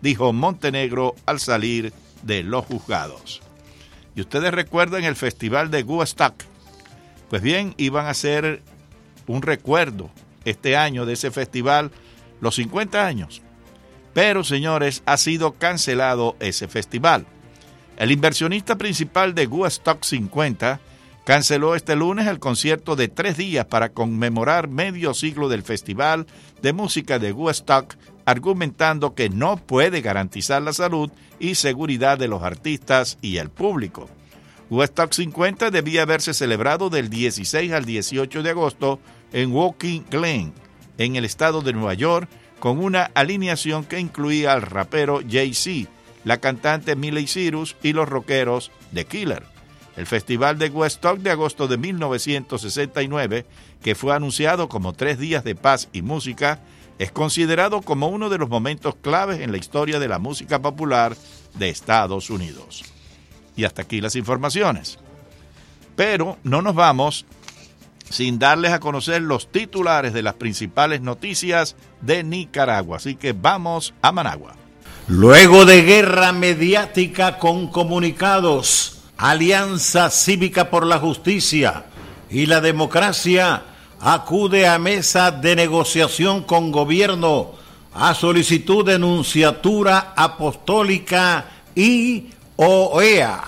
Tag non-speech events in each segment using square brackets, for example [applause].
dijo Montenegro al salir de los juzgados. Y ustedes recuerdan el festival de Woodstock. Pues bien, iban a hacer un recuerdo este año de ese festival, los 50 años. Pero, señores, ha sido cancelado ese festival. El inversionista principal de Woodstock 50 canceló este lunes el concierto de tres días para conmemorar medio siglo del Festival de Música de Woodstock, argumentando que no puede garantizar la salud y seguridad de los artistas y el público. Woodstock 50 debía haberse celebrado del 16 al 18 de agosto en Walking Glen, en el estado de Nueva York, con una alineación que incluía al rapero Jay-Z, la cantante Miley Cyrus y los rockeros The Killer. El Festival de Woodstock de agosto de 1969, que fue anunciado como tres días de paz y música, es considerado como uno de los momentos claves en la historia de la música popular de Estados Unidos. Y hasta aquí las informaciones. Pero no nos vamos sin darles a conocer los titulares de las principales noticias de Nicaragua. Así que vamos a Managua. Luego de guerra mediática con comunicados, Alianza Cívica por la Justicia y la Democracia acude a mesa de negociación con gobierno a solicitud de enunciatura apostólica y OEA.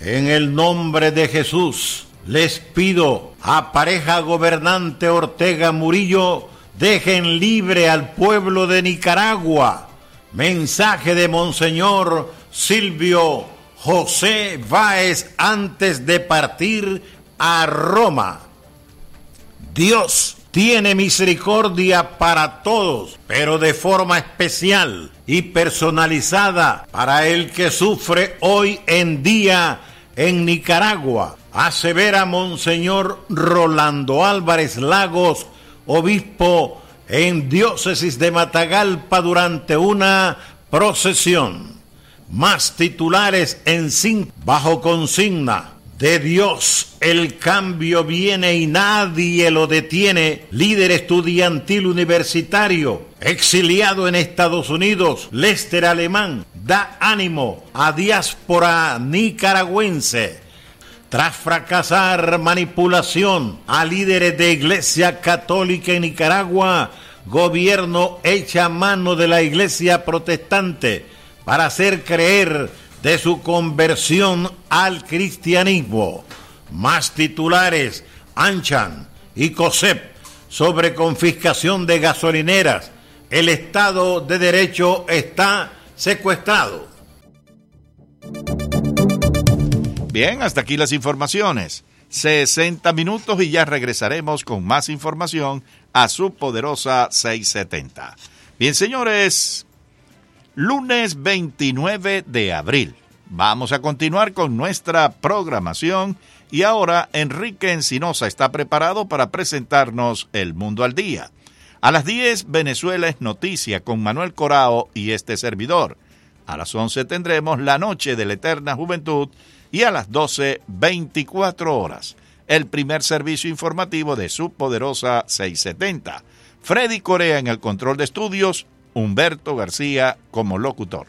En el nombre de Jesús, les pido a pareja gobernante Ortega Murillo, dejen libre al pueblo de Nicaragua. Mensaje de Monseñor Silvio José Báez antes de partir a Roma. Dios tiene misericordia para todos, pero de forma especial y personalizada para el que sufre hoy en día en Nicaragua. Asevera Monseñor Rolando Álvarez Lagos, obispo en diócesis de Matagalpa durante una procesión. Más titulares en bajo consigna de Dios el cambio viene y nadie lo detiene. Líder estudiantil universitario, exiliado en Estados Unidos, Lester Alemán, da ánimo a diáspora nicaragüense. Tras fracasar manipulación a líderes de Iglesia Católica en Nicaragua, gobierno echa mano de la Iglesia protestante para hacer creer de su conversión al cristianismo. Más titulares, Anchan y COSEP sobre confiscación de gasolineras. El Estado de Derecho está secuestrado. Bien, hasta aquí las informaciones. 60 minutos y ya regresaremos con más información a su poderosa 670. Bien, señores, lunes 29 de abril. Vamos a continuar con nuestra programación y ahora Enrique Encinosa está preparado para presentarnos El Mundo al Día. A las 10 Venezuela es noticia con Manuel Corao y este servidor. A las 11 tendremos La Noche de la Eterna Juventud y a las 12 24 horas el primer servicio informativo de su poderosa 670. Freddy Corea en el control de estudios Humberto García como locutor.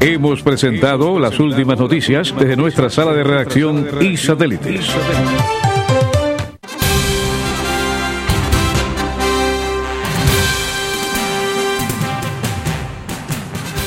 Hemos presentado las últimas noticias desde nuestra sala de redacción y satélites.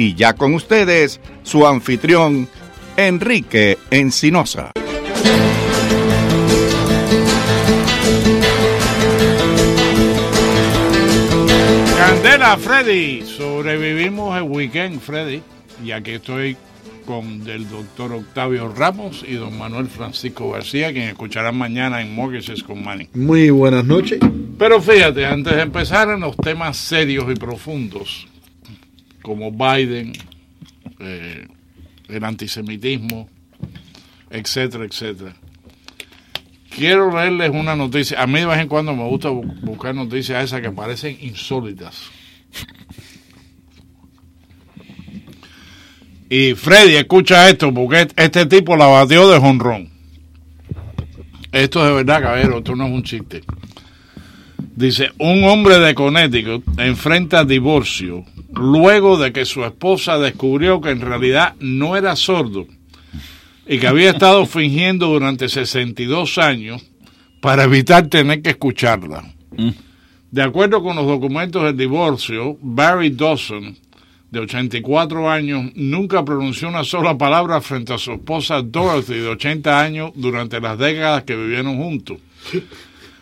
Y ya con ustedes, su anfitrión, Enrique Encinosa. Candela, Freddy. Sobrevivimos el weekend, Freddy. Y aquí estoy con el doctor Octavio Ramos y don Manuel Francisco García, quien escucharán mañana en Mortgages con Money. Muy buenas noches. Pero fíjate, antes de empezar en los temas serios y profundos, como Biden, eh, el antisemitismo, etcétera, etcétera. Quiero leerles una noticia. A mí de vez en cuando me gusta buscar noticias esas que parecen insólitas. Y Freddy, escucha esto, porque este tipo la batió de jonrón. Esto es de verdad, caballero, esto no es un chiste. Dice, un hombre de Connecticut enfrenta divorcio luego de que su esposa descubrió que en realidad no era sordo y que había estado [laughs] fingiendo durante 62 años para evitar tener que escucharla. Mm. De acuerdo con los documentos del divorcio, Barry Dawson, de 84 años, nunca pronunció una sola palabra frente a su esposa Dorothy, de 80 años, durante las décadas que vivieron juntos.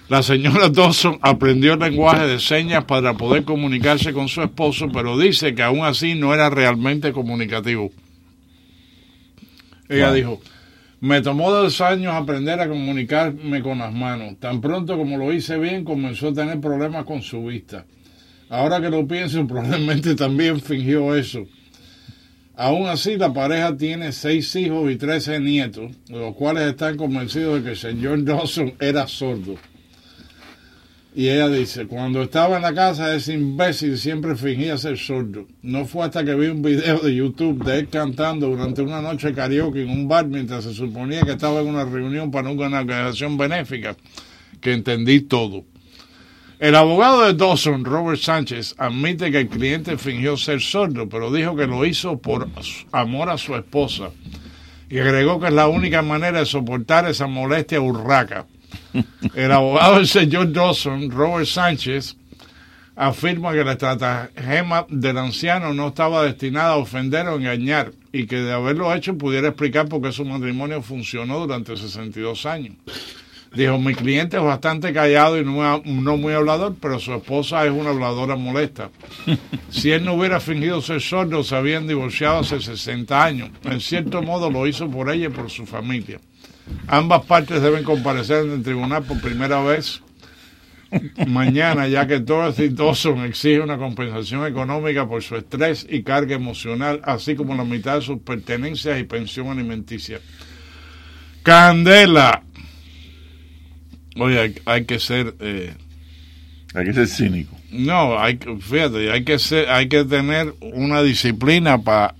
La señora [laughs] Dawson aprendió el lenguaje de señas para poder comunicarse con su esposo, pero dice que aún así no era realmente comunicativo. Ella dijo, me tomó dos años aprender a comunicarme con las manos. Tan pronto como lo hice bien, comenzó a tener problemas con su vista. Ahora que lo pienso, [laughs] probablemente también fingió eso. Aún así, la pareja tiene seis hijos y trece nietos, los cuales están convencidos de que el señor [laughs] Dawson era sordo. Y ella dice, cuando estaba en la casa ese imbécil siempre fingía ser sordo. No fue hasta que vi un video de YouTube de él cantando durante una noche karaoke en un bar mientras se suponía que estaba en una reunión para una organización benéfica que entendí todo. El abogado de Dawson, Robert Sánchez, admite que el cliente fingió ser sordo, pero dijo que lo hizo por amor a su esposa. Y agregó que es la única manera de soportar esa molestia urraca. El abogado del señor Dawson, Robert Sánchez, afirma que la estratagema del anciano no estaba destinada a ofender o engañar y que de haberlo hecho pudiera explicar por qué su matrimonio funcionó durante 62 años. Dijo, mi cliente es bastante callado y no, muy hablador, pero su esposa es una habladora molesta. Si él no hubiera fingido ser sordo, se habían divorciado hace 60 años. En cierto modo lo hizo por ella y por su familia. Ambas partes deben comparecer en el tribunal por primera vez mañana, ya que Dorothy Dawson exige una compensación económica por su estrés y carga emocional, así como la mitad de sus pertenencias y pensión alimenticia. Candela. Oye, hay, que ser... Eh, hay que ser cínico. No, hay, fíjate, hay que, ser, hay que tener una disciplina para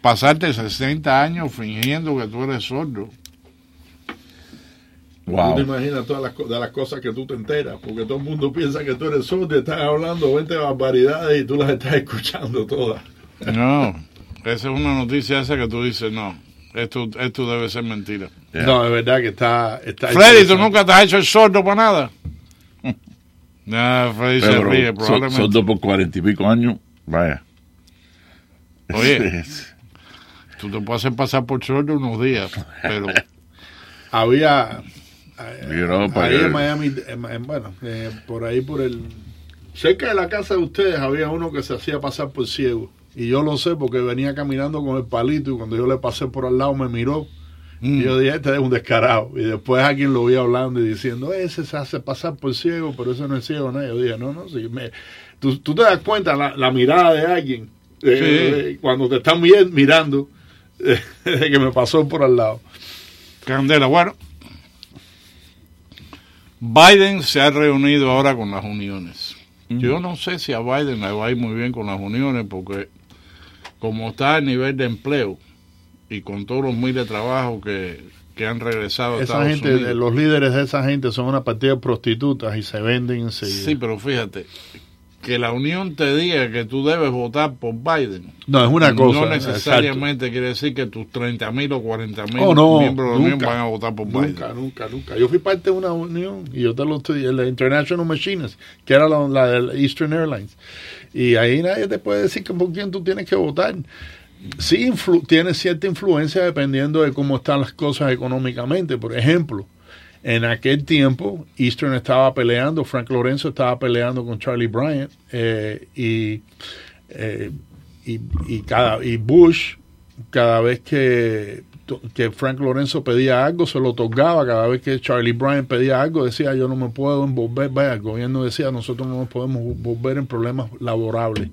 pasarte 60 años fingiendo que tú eres sordo. Wow. Tú te imaginas todas las, de las cosas que tú te enteras, porque todo el mundo [laughs] piensa que tú eres sordo y están hablando 20 barbaridades y tú las estás [laughs] escuchando todas. No, esa es una noticia esa que tú dices, no, esto, esto debe ser mentira. No, es verdad que está... está Freddy, ¿tú nunca te has hecho el sordo para nada? [laughs] no, Freddy se ríe, probablemente. Sordo por cuarenta y pico años, vaya. Oye, tú te puedes hacer pasar por sordo unos días, pero... Había ahí en Miami, bueno, eh, por ahí por el... Cerca de la casa de ustedes había uno que se hacía pasar por ciego. Y yo lo sé porque venía caminando con el palito y cuando yo le pasé por al lado me miró. Y yo dije, este es un descarado. Y después alguien lo vi hablando y diciendo, ese se hace pasar por ciego, pero ese no es ciego. ¿no? Yo dije, no, no, sí. Me... Tú, te das cuenta la, mirada de alguien eh, cuando te están mirando [laughs] que me pasó por al lado. Candela, bueno, Biden se ha reunido ahora con las uniones. Yo no sé si a Biden le va a ir muy bien con las uniones porque como está a nivel de empleo y con todos los miles de trabajos que, han regresado a esa gente, Los líderes de esa gente son una partida de prostitutas y se venden enseguida. Sí, pero fíjate, que la Unión te diga que tú debes votar por Biden. No, es una cosa. No necesariamente quiere decir que tus 30 mil o 40 mil oh, miembros de la Unión van a votar por Biden. Nunca, nunca, nunca. Yo fui parte de una unión y yo te lo estoy la International Machines, que era la, la de Eastern Airlines. Y ahí nadie te puede decir que por quién tú tienes que votar. Sí tiene cierta influencia dependiendo de cómo están las cosas económicamente. Por ejemplo, en aquel tiempo, Eastern estaba peleando, Frank Lorenzo estaba peleando con Charlie Bryant eh, y, eh, y, cada, y Bush cada vez que, que Frank Lorenzo pedía algo, se lo otorgaba. Cada vez que Charlie Bryan pedía algo, decía, yo no me puedo envolver. Vaya, el gobierno decía, nosotros no nos podemos volver en problemas laborables.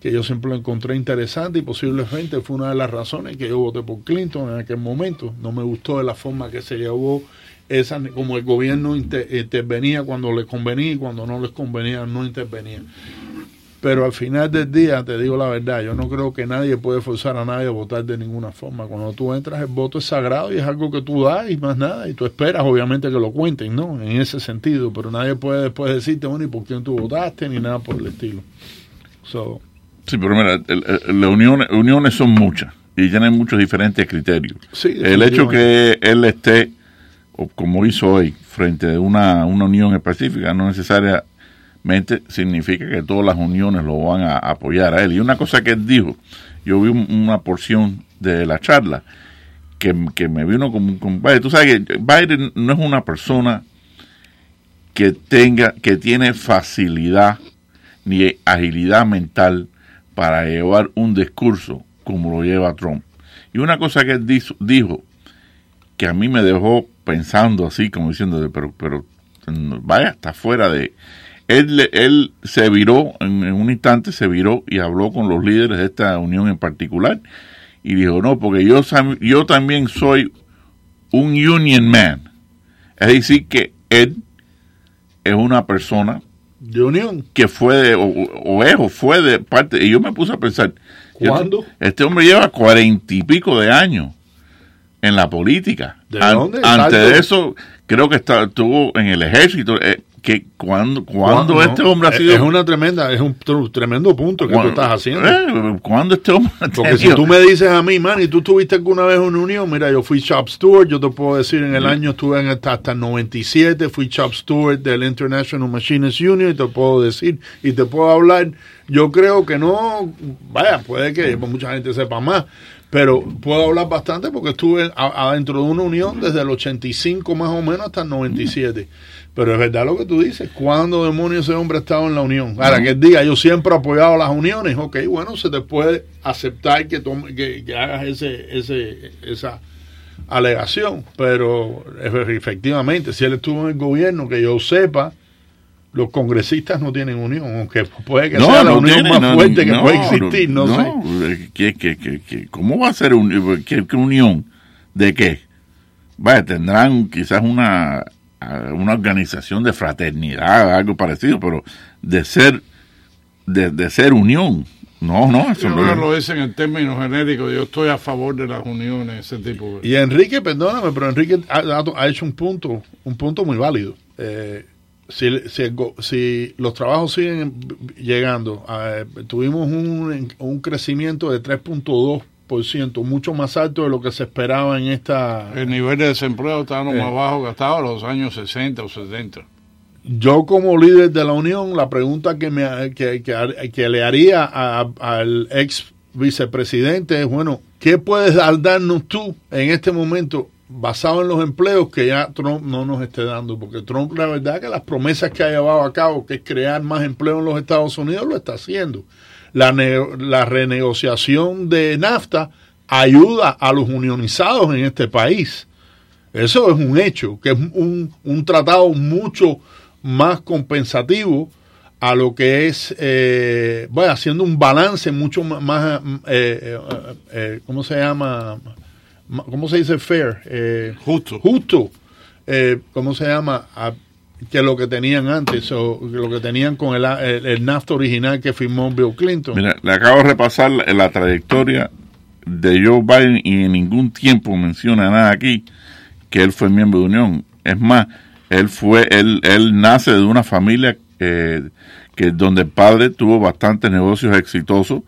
Que yo siempre lo encontré interesante y posiblemente fue una de las razones que yo voté por Clinton en aquel momento. No me gustó de la forma que se llevó esa, como el gobierno intervenía cuando les convenía y cuando no les convenía no intervenía. Pero al final del día, te digo la verdad, yo no creo que nadie puede forzar a nadie a votar de ninguna forma. Cuando tú entras, el voto es sagrado y es algo que tú das y más nada. Y tú esperas, obviamente, que lo cuenten, ¿no? En ese sentido. Pero nadie puede después decirte, bueno, ¿y por quién tú votaste? Ni nada por el estilo. sí, pero mira, las uniones, uniones son muchas y tienen muchos diferentes criterios. el hecho que él esté, o como hizo hoy, frente a una, una unión específica, no necesaria significa que todas las uniones lo van a apoyar a él. Y una cosa que él dijo, yo vi una porción de la charla que, me vino como un... Tú sabes que Biden no es una persona que tenga, que tiene facilidad ni agilidad mental para llevar un discurso como lo lleva Trump. Y una cosa que él dijo, que a mí me dejó pensando así, como diciendo, pero, pero vaya, está fuera de, él, él se viró, en, un instante se viró y habló con los líderes de esta unión en particular y dijo, no, porque yo, yo también soy un union man. Es decir, que él es una persona de unión que fue de, o, es o fue de parte, y yo me puse a pensar, ¿cuándo? Este, hombre lleva cuarenta y pico de años en la política. ¿De dónde? Antes de eso, creo que estuvo en el ejército. Eh, que cuando, cuando este hombre ha sido es una tremenda es un tremendo punto que tú estás haciendo eh, cuando este hombre porque si tú me dices a mí man y tú estuviste alguna vez en una unión mira yo fui shop steward yo te puedo decir en el año estuve en hasta, hasta el 97 fui shop steward del International Machines Union y te puedo decir y te puedo hablar yo creo que no vaya puede que mucha gente sepa más pero puedo hablar bastante porque estuve adentro de una unión desde el 85 más o menos hasta el 97 pero es verdad lo que tú dices. ¿Cuándo demonios ese hombre ha estado en la unión? Ahora, que diga, yo siempre he apoyado las uniones. Ok, bueno, se te puede aceptar que, tome, que, hagas ese, ese, esa alegación. Pero efectivamente, si él estuvo en el gobierno, que yo sepa, los congresistas no tienen unión, aunque puede que sea la unión más fuerte que puede existir, no, sé. ¿Qué, cómo va a ser un, qué, unión? ¿De qué? Vaya, tendrán quizás una una organización de fraternidad, algo parecido, pero de ser, de, ser unión. No, no, eso no, lo dicen en términos genéricos. Yo estoy a favor de las uniones, ese tipo Y Enrique, perdóname, pero Enrique ha, hecho un punto, un punto muy válido. Eh, si, si, los trabajos siguen llegando, eh, tuvimos un, un crecimiento de 3.2 mucho más alto de lo que se esperaba en esta... El nivel de desempleo estaba más eh. bajo que estaba en los años 60 o 70. Yo como líder de la Unión, la pregunta que, me, que, que, le haría al ex vicepresidente es, bueno, ¿qué puedes darnos tú en este momento basado en los empleos que ya Trump no nos esté dando? Porque Trump, la verdad, que las promesas que ha llevado a cabo, que es crear más empleo en los Estados Unidos, lo está haciendo la, la renegociación de NAFTA ayuda a los unionizados en este país. Eso es un hecho, que es un, un tratado mucho más compensativo a lo que es, eh, bueno, haciendo un balance mucho más, eh, eh, eh, ¿cómo se llama? ¿Cómo se dice fair? justo. Justo. ¿Cómo se llama? que lo que tenían antes o lo que tenían con el, el, NAFTA original que firmó Bill Clinton. Mira, le acabo de repasar la, trayectoria de Joe Biden y en ningún tiempo menciona nada aquí que él fue miembro de Unión. Es más, él fue, él, él nace de una familia eh, que donde el padre tuvo bastantes negocios exitosos,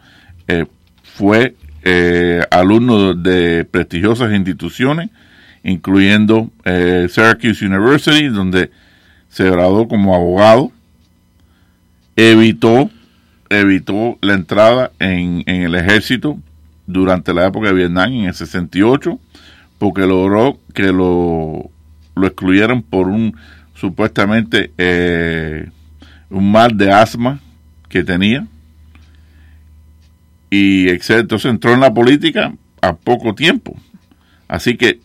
eh, fue eh, alumno de prestigiosas instituciones, incluyendo Syracuse University, donde se graduó como abogado, evitó, evitó la entrada en, el ejército durante la época de Vietnam en el 68, porque logró que lo, lo excluyeran por un supuestamente eh, un mal de asma que tenía y entonces entró en la política a poco tiempo. Así que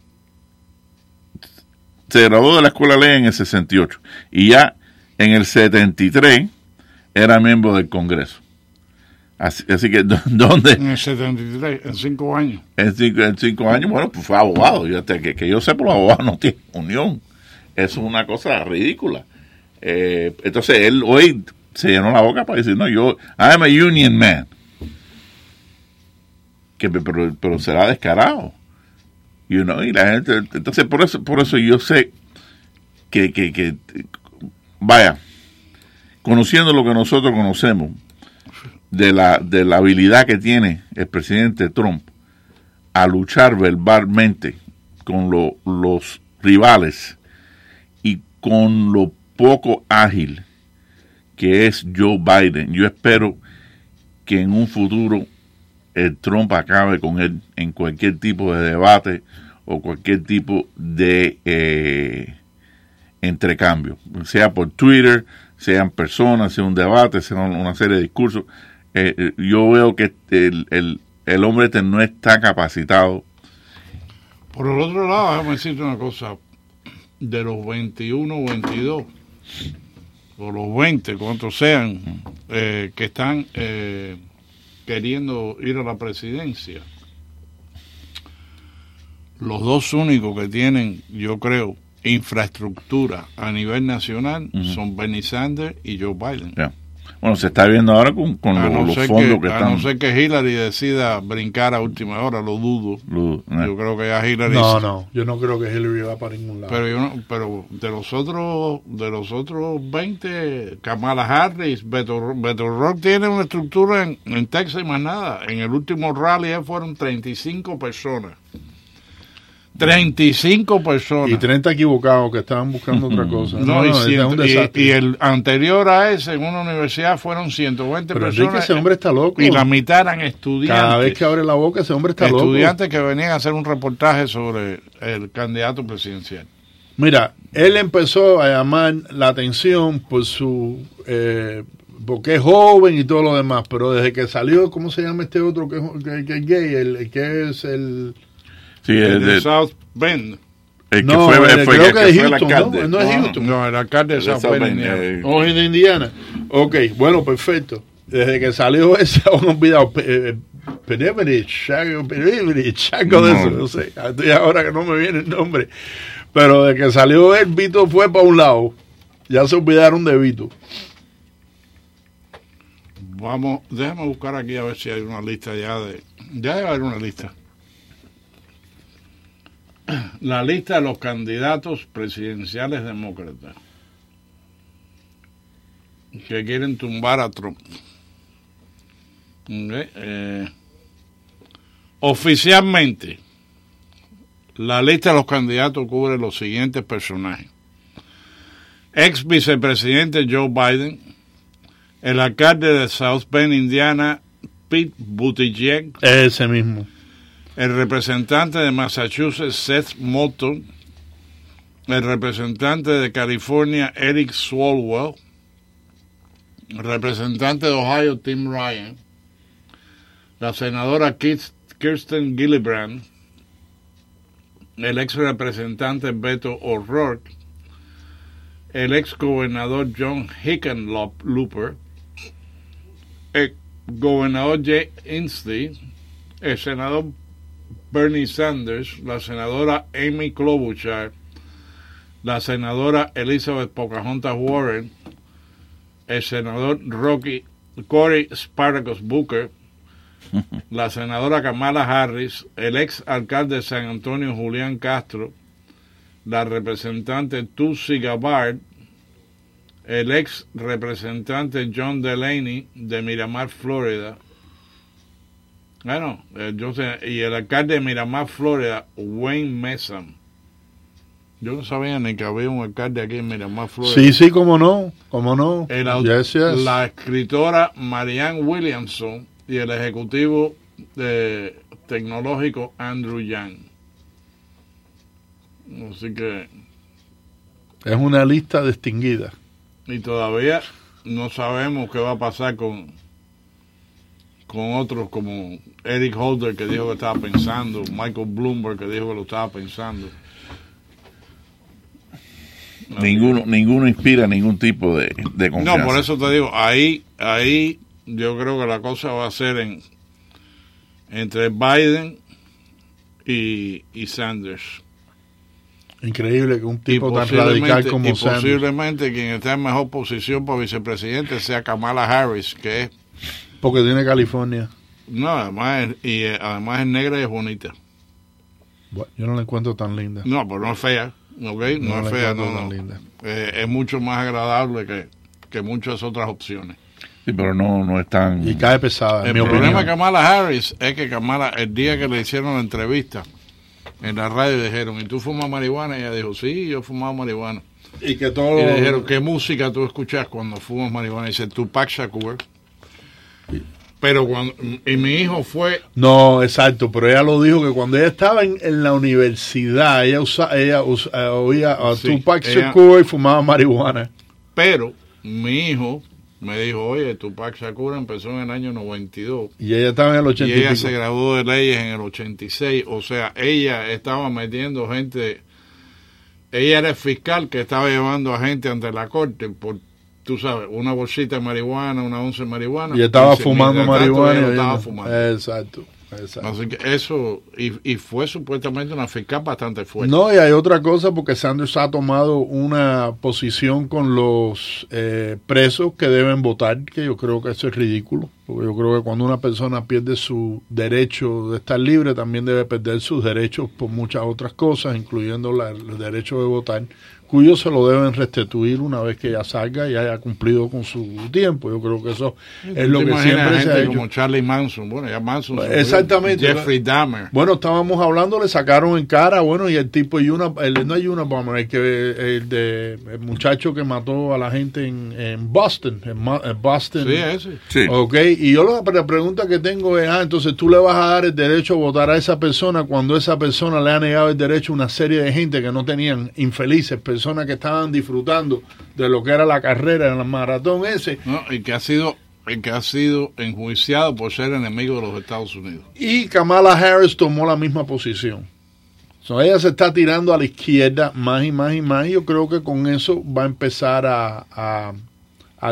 se graduó de la escuela ley en el 68 y ya en el 73 era miembro del Congreso. Así, que, [laughs] ¿dónde? En el 73, en cinco años. En cinco, años, bueno, pues fue abogado. Yo, que, que yo sé, por los abogados no tienen unión. Eso es una cosa ridícula. Eh, entonces, él hoy se llenó la boca para decir, no, yo, I'm a union man. Que, pero, pero será descarado. You know, y la gente, entonces por eso, por eso yo sé que, que, que, vaya, conociendo lo que nosotros conocemos, de la, de la habilidad que tiene el presidente Trump a luchar verbalmente con los rivales y con lo poco ágil que es Joe Biden. Yo espero que en un futuro el Trump acabe con él en cualquier tipo de debate o cualquier tipo de eh, entrecambio, sea por Twitter, sean personas, sea un debate, sea una serie de discursos. Eh, eh, yo veo que el, el, el hombre este no está capacitado. Por el otro lado, déjame decirte una cosa, de los 21 o 22, o los 20, cuantos sean, eh, que están queriendo ir a la presidencia, los dos únicos que tienen, yo creo, infraestructura a nivel nacional son Bernie Sanders y Joe Biden. Bueno, se está viendo ahora con, los, fondos que, están. A no ser que Hillary decida brincar a última hora, lo dudo. Yo creo que ya Hillary. No, no, yo no creo que Hillary va para ningún lado. Pero, yo pero de los otros de los otros 20, Kamala Harris, Beto, Beto Rock tiene una estructura en, en Texas y más nada. En el último rally fueron 35 personas. 35 personas. Y 30 equivocados que estaban buscando otra cosa. No, y, el anterior a ese en una universidad fueron 120 Pero personas. ese hombre está loco. Y la mitad eran estudiantes. Cada vez que abre la boca, ese hombre está loco. Estudiantes que venían a hacer un reportaje sobre el candidato presidencial. Mira, él empezó a llamar la atención por su. Eh, porque es joven y todo lo demás, pero desde que salió, ¿cómo se llama este otro que, que es gay? El, que es el Sí, el de, South Bend. El que no, fue, el, fue, creo que, es Houston, ¿no? ¿no? es Houston. No, el alcalde de South, South Bend, Indiana. Eh. Oh, de Indiana. Ok, bueno, perfecto. Desde que salió ese, [laughs] han olvidado Peneverich, Peneverich, algo de eso, no sé. ahora que no me viene el nombre. Pero desde que salió él, Vito fue para un lado. Ya se olvidaron de Vito. Vamos, déjame buscar aquí a ver si hay una lista ya de... Ya debe haber una lista [clears throat] la lista de los candidatos presidenciales demócratas que quieren tumbar a Trump. Eh, oficialmente, la lista de los candidatos cubre los siguientes personajes. Ex vicepresidente Joe Biden, el alcalde de South Bend, Indiana, Pete Buttigieg. Ese mismo el representante de Massachusetts, Seth Moulton, el representante de California, Eric Swalwell, el representante de Ohio, Tim Ryan, la senadora Kirsten Gillibrand, el ex representante Beto O'Rourke, el ex gobernador John Hickenlooper, el gobernador Jay Inslee, el senador Bernie Sanders, la senadora Amy Klobuchar, la senadora Elizabeth Pocahontas Warren, el senador Rocky Cory Spartacus Booker, [laughs] la senadora Kamala Harris, el ex alcalde de San Antonio Julián Castro, la representante Tulsi Gabbard, el ex representante John Delaney de Miramar, Florida, bueno, eh, yo sé, y el alcalde de Miramar, Florida, Wayne Messam. Yo no sabía ni que había un alcalde aquí en Miramar, Florida. Sí, sí, cómo no, cómo no. La escritora Marianne Williamson y el ejecutivo de, tecnológico Andrew Yang. Así que... Es una lista distinguida. Y todavía no sabemos qué va a pasar con con otros como Eric Holder que dijo que estaba pensando, Michael Bloomberg que dijo que lo estaba pensando. Ninguno, ninguno inspira ningún tipo de, de confianza. No, por eso te digo, ahí, ahí yo creo que la cosa va a ser en entre Biden y, y Sanders. Increíble que un tipo tan radical como y posiblemente quien esté en mejor posición para vicepresidente sea Kamala Harris, que es... Porque tiene California. No, además es, y eh, además es negra y es bonita. yo no la encuentro tan linda. No, pero no es fea, ¿ok? No, es fea, no, no. Linda. Eh, es mucho más agradable que, que muchas otras opciones. Sí, pero no, no es tan... Y cae pesada. El problema de Kamala Harris es que Kamala, el día que le hicieron la entrevista en la radio, dijeron, ¿y tú fumas marihuana? Y ella dijo, sí, yo fumaba marihuana. Y que todo... Y le dijeron, ¿qué música tú escuchas cuando fumas marihuana? Y dice, Tupac Shakur. Pero cuando... Y mi hijo fue... No, exacto, pero ella lo dijo que cuando ella estaba en, en la universidad, ella, usa, ella eh, oía a Tupac Shakur y fumaba marihuana. Pero mi hijo me dijo, oye, Tupac Shakur empezó en el año 92. Y ella estaba en el 86. Y ella se graduó de leyes en el 86. O sea, ella estaba metiendo gente. Ella era el fiscal que estaba llevando a gente ante la corte por, tú sabes, una bolsita de marihuana, una once de marihuana. Y estaba fumando marihuana. Y estaba fumando. Exacto. Así que eso, y, fue supuestamente una fiscal bastante fuerte. No, y hay otra cosa, porque Sanders ha tomado una posición con los eh, presos que deben votar, que yo creo que eso es ridículo, porque yo creo que cuando una persona pierde su derecho de estar libre, también debe perder sus derechos por muchas otras cosas, incluyendo el derecho de votar cuyo se lo deben restituir una vez que ya salga y haya cumplido con su tiempo. Yo creo que eso es lo que siempre se ha hecho. Como Charlie Manson, bueno, ya Manson. Exactamente. Jeffrey Dahmer. Bueno, estábamos hablando, le sacaron en cara, bueno, y el tipo, y una, el, no hay una, el, que, el, de, el muchacho que mató a la gente en, en Boston, en, Boston. Sí, ese. Sí. Ok, y yo la, pregunta que tengo es, ah, entonces tú le vas a dar el derecho a votar a esa persona cuando esa persona le ha negado el derecho a una serie de gente que no tenían infelices personas que estaban disfrutando de lo que era la carrera en el maratón ese. y que ha sido que ha sido enjuiciado por ser enemigo de los Estados Unidos. Y Kamala Harris tomó la misma posición. ella se está tirando a la izquierda más y más y más. Y yo creo que con eso va a empezar a, a,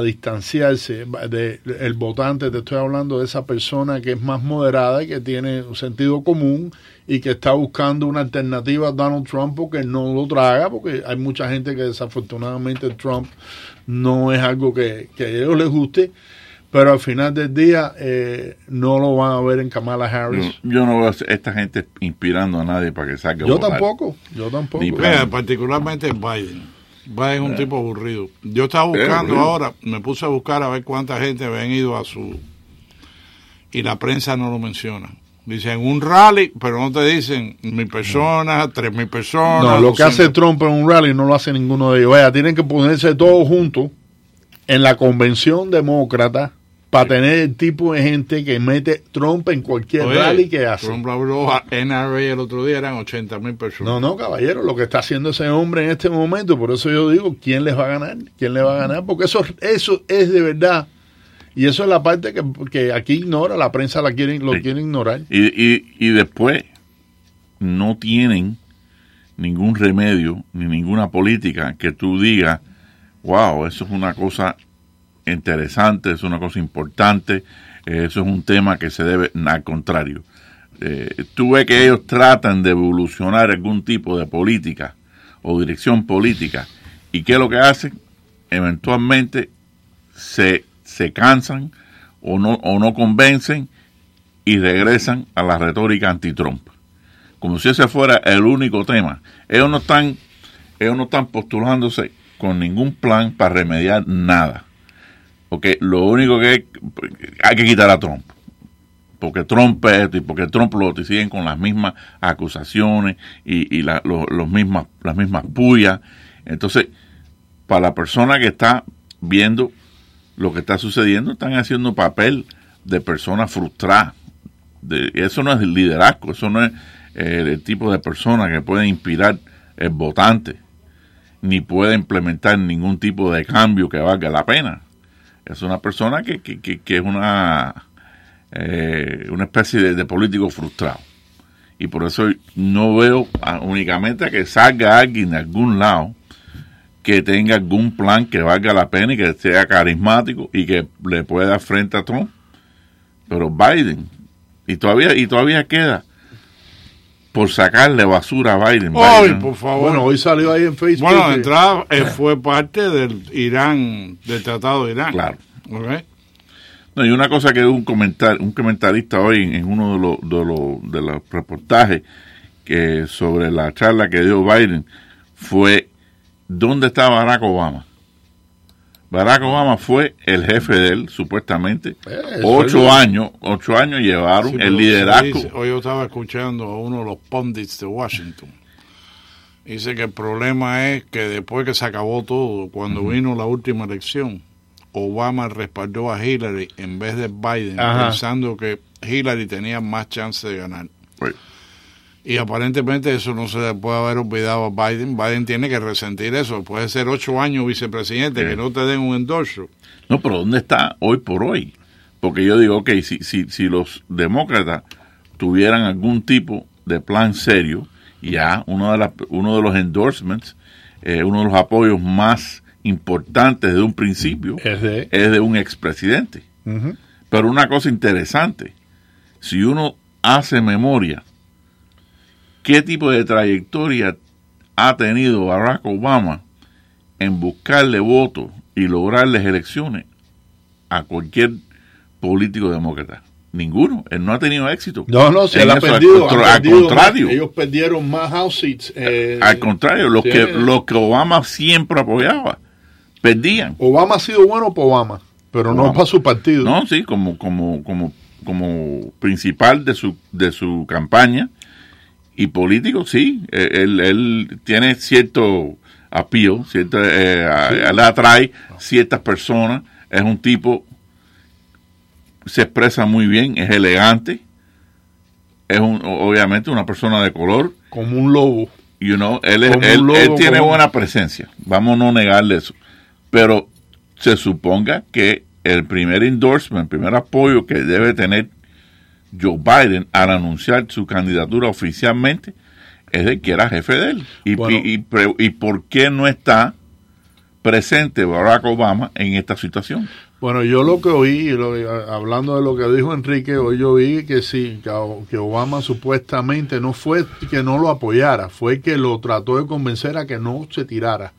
distanciarse del el votante. Te estoy hablando de esa persona que es más moderada y que tiene un sentido común y que está buscando una alternativa a Donald Trump porque no lo traga, porque hay mucha gente que desafortunadamente Trump no es algo que, a ellos les guste, pero al final del día eh, no lo van a ver en Kamala Harris. Yo, no veo a esta gente inspirando a nadie para que saque Yo tampoco, yo tampoco. particularmente Biden. Biden es un eh. tipo aburrido. Yo estaba buscando ahora, me puse a buscar a ver cuánta gente habían ido a su... Y la prensa no lo menciona. Dicen un rally, pero no te dicen mil personas, tres mil personas. No, lo que hace Trump en un rally no lo hace ninguno de ellos. Vaya, tienen que ponerse todos juntos en la convención demócrata para tener el tipo de gente que mete Trump en cualquier rally que hace. Trump habló a NRA el otro día, eran 80 mil personas. No, no, caballero, lo que está haciendo ese hombre en este momento, por eso yo digo, ¿quién les va a ganar? ¿Quién les va a ganar? Porque eso, eso es de verdad y eso es la parte que, aquí ignora, la prensa la quiere, lo quiere ignorar. Y, y, y después no tienen ningún remedio ni ninguna política que tú digas, wow, eso es una cosa interesante, es una cosa importante, eso es un tema que se debe, al contrario. Eh, tú ves que ellos tratan de evolucionar algún tipo de política o dirección política y ¿qué es lo que hacen? Eventualmente se se cansan o no, o no convencen y regresan a la retórica anti-Trump. Como si ese fuera el único tema. Ellos no están, ellos no están postulándose con ningún plan para remediar nada. Porque lo único que hay, que quitar a Trump. Porque Trump es y porque Trump lo siguen con las mismas acusaciones y, los mismas, las mismas pullas. Entonces, para la persona que está viendo lo que está sucediendo, están haciendo papel de personas frustradas. De, eso no es el liderazgo, eso no es eh, el tipo de persona que puede inspirar el votante, ni puede implementar ningún tipo de cambio que valga la pena. Es una persona que, que, que, es una eh, una especie de, político frustrado. Y por eso no veo únicamente a que salga alguien de algún lado que tenga algún plan que valga la pena y que sea carismático y que le pueda dar frente a Trump. Pero Biden, y todavía, y todavía queda por sacarle basura a Biden. Hoy, por favor. Bueno, hoy salió ahí en Facebook. Bueno, la entrada eh, fue parte del Irán, del Tratado de Irán. Claro. No, y una cosa que un comentar, un comentarista hoy en uno de los, de los, de los reportajes que sobre la charla que dio Biden fue ¿dónde está Barack Obama? Barack Obama fue el jefe de él, supuestamente. Eh, ocho años, ocho años llevaron el liderazgo. hoy yo estaba escuchando a uno de los pundits de Washington. Dice que el problema es que después que se acabó todo, cuando vino la última elección, Obama respaldó a Hillary en vez de Biden, pensando que Hillary tenía más chance de ganar. Y aparentemente eso no se le puede haber olvidado a Biden. Biden tiene que resentir eso. Puede ser ocho años vicepresidente, que no te den un endorso. No, pero ¿dónde está hoy por hoy? Porque yo digo, ok, si, si, si los demócratas tuvieran algún tipo de plan serio, ya uno de, las, uno de los endorsements, eh, uno de los apoyos más importantes de un principio es de, un expresidente. Pero una cosa interesante, si uno hace memoria qué tipo de trayectoria ha tenido Barack Obama en buscarle votos y lograrles elecciones a cualquier político demócrata. Ninguno, él no ha tenido éxito. No, no, se ha perdido. Al, contrario. ellos perdieron más house seats. Eh, al contrario, lo que, lo que Obama siempre apoyaba, perdían. Obama ha sido bueno para Obama, pero no para su partido. No, sí, como, como, como, como principal de su, de su campaña y político, sí, eh, él, él tiene cierto apío, cierto, eh, él atrae ciertas personas, es un tipo, se expresa muy bien, es elegante, es un, obviamente una persona de color. Como un lobo. You know, él, él, tiene buena presencia, vamos a no negarle eso, pero se suponga que el primer endorsement, el primer apoyo que debe tener Joe Biden al anunciar su candidatura oficialmente es de que era jefe de él. Y, y, por qué no está presente Barack Obama en esta situación? Bueno, yo lo que oí, hablando de lo que dijo Enrique, hoy yo vi que sí, que, Obama supuestamente no fue que no lo apoyara, fue que lo trató de convencer a que no se tirara.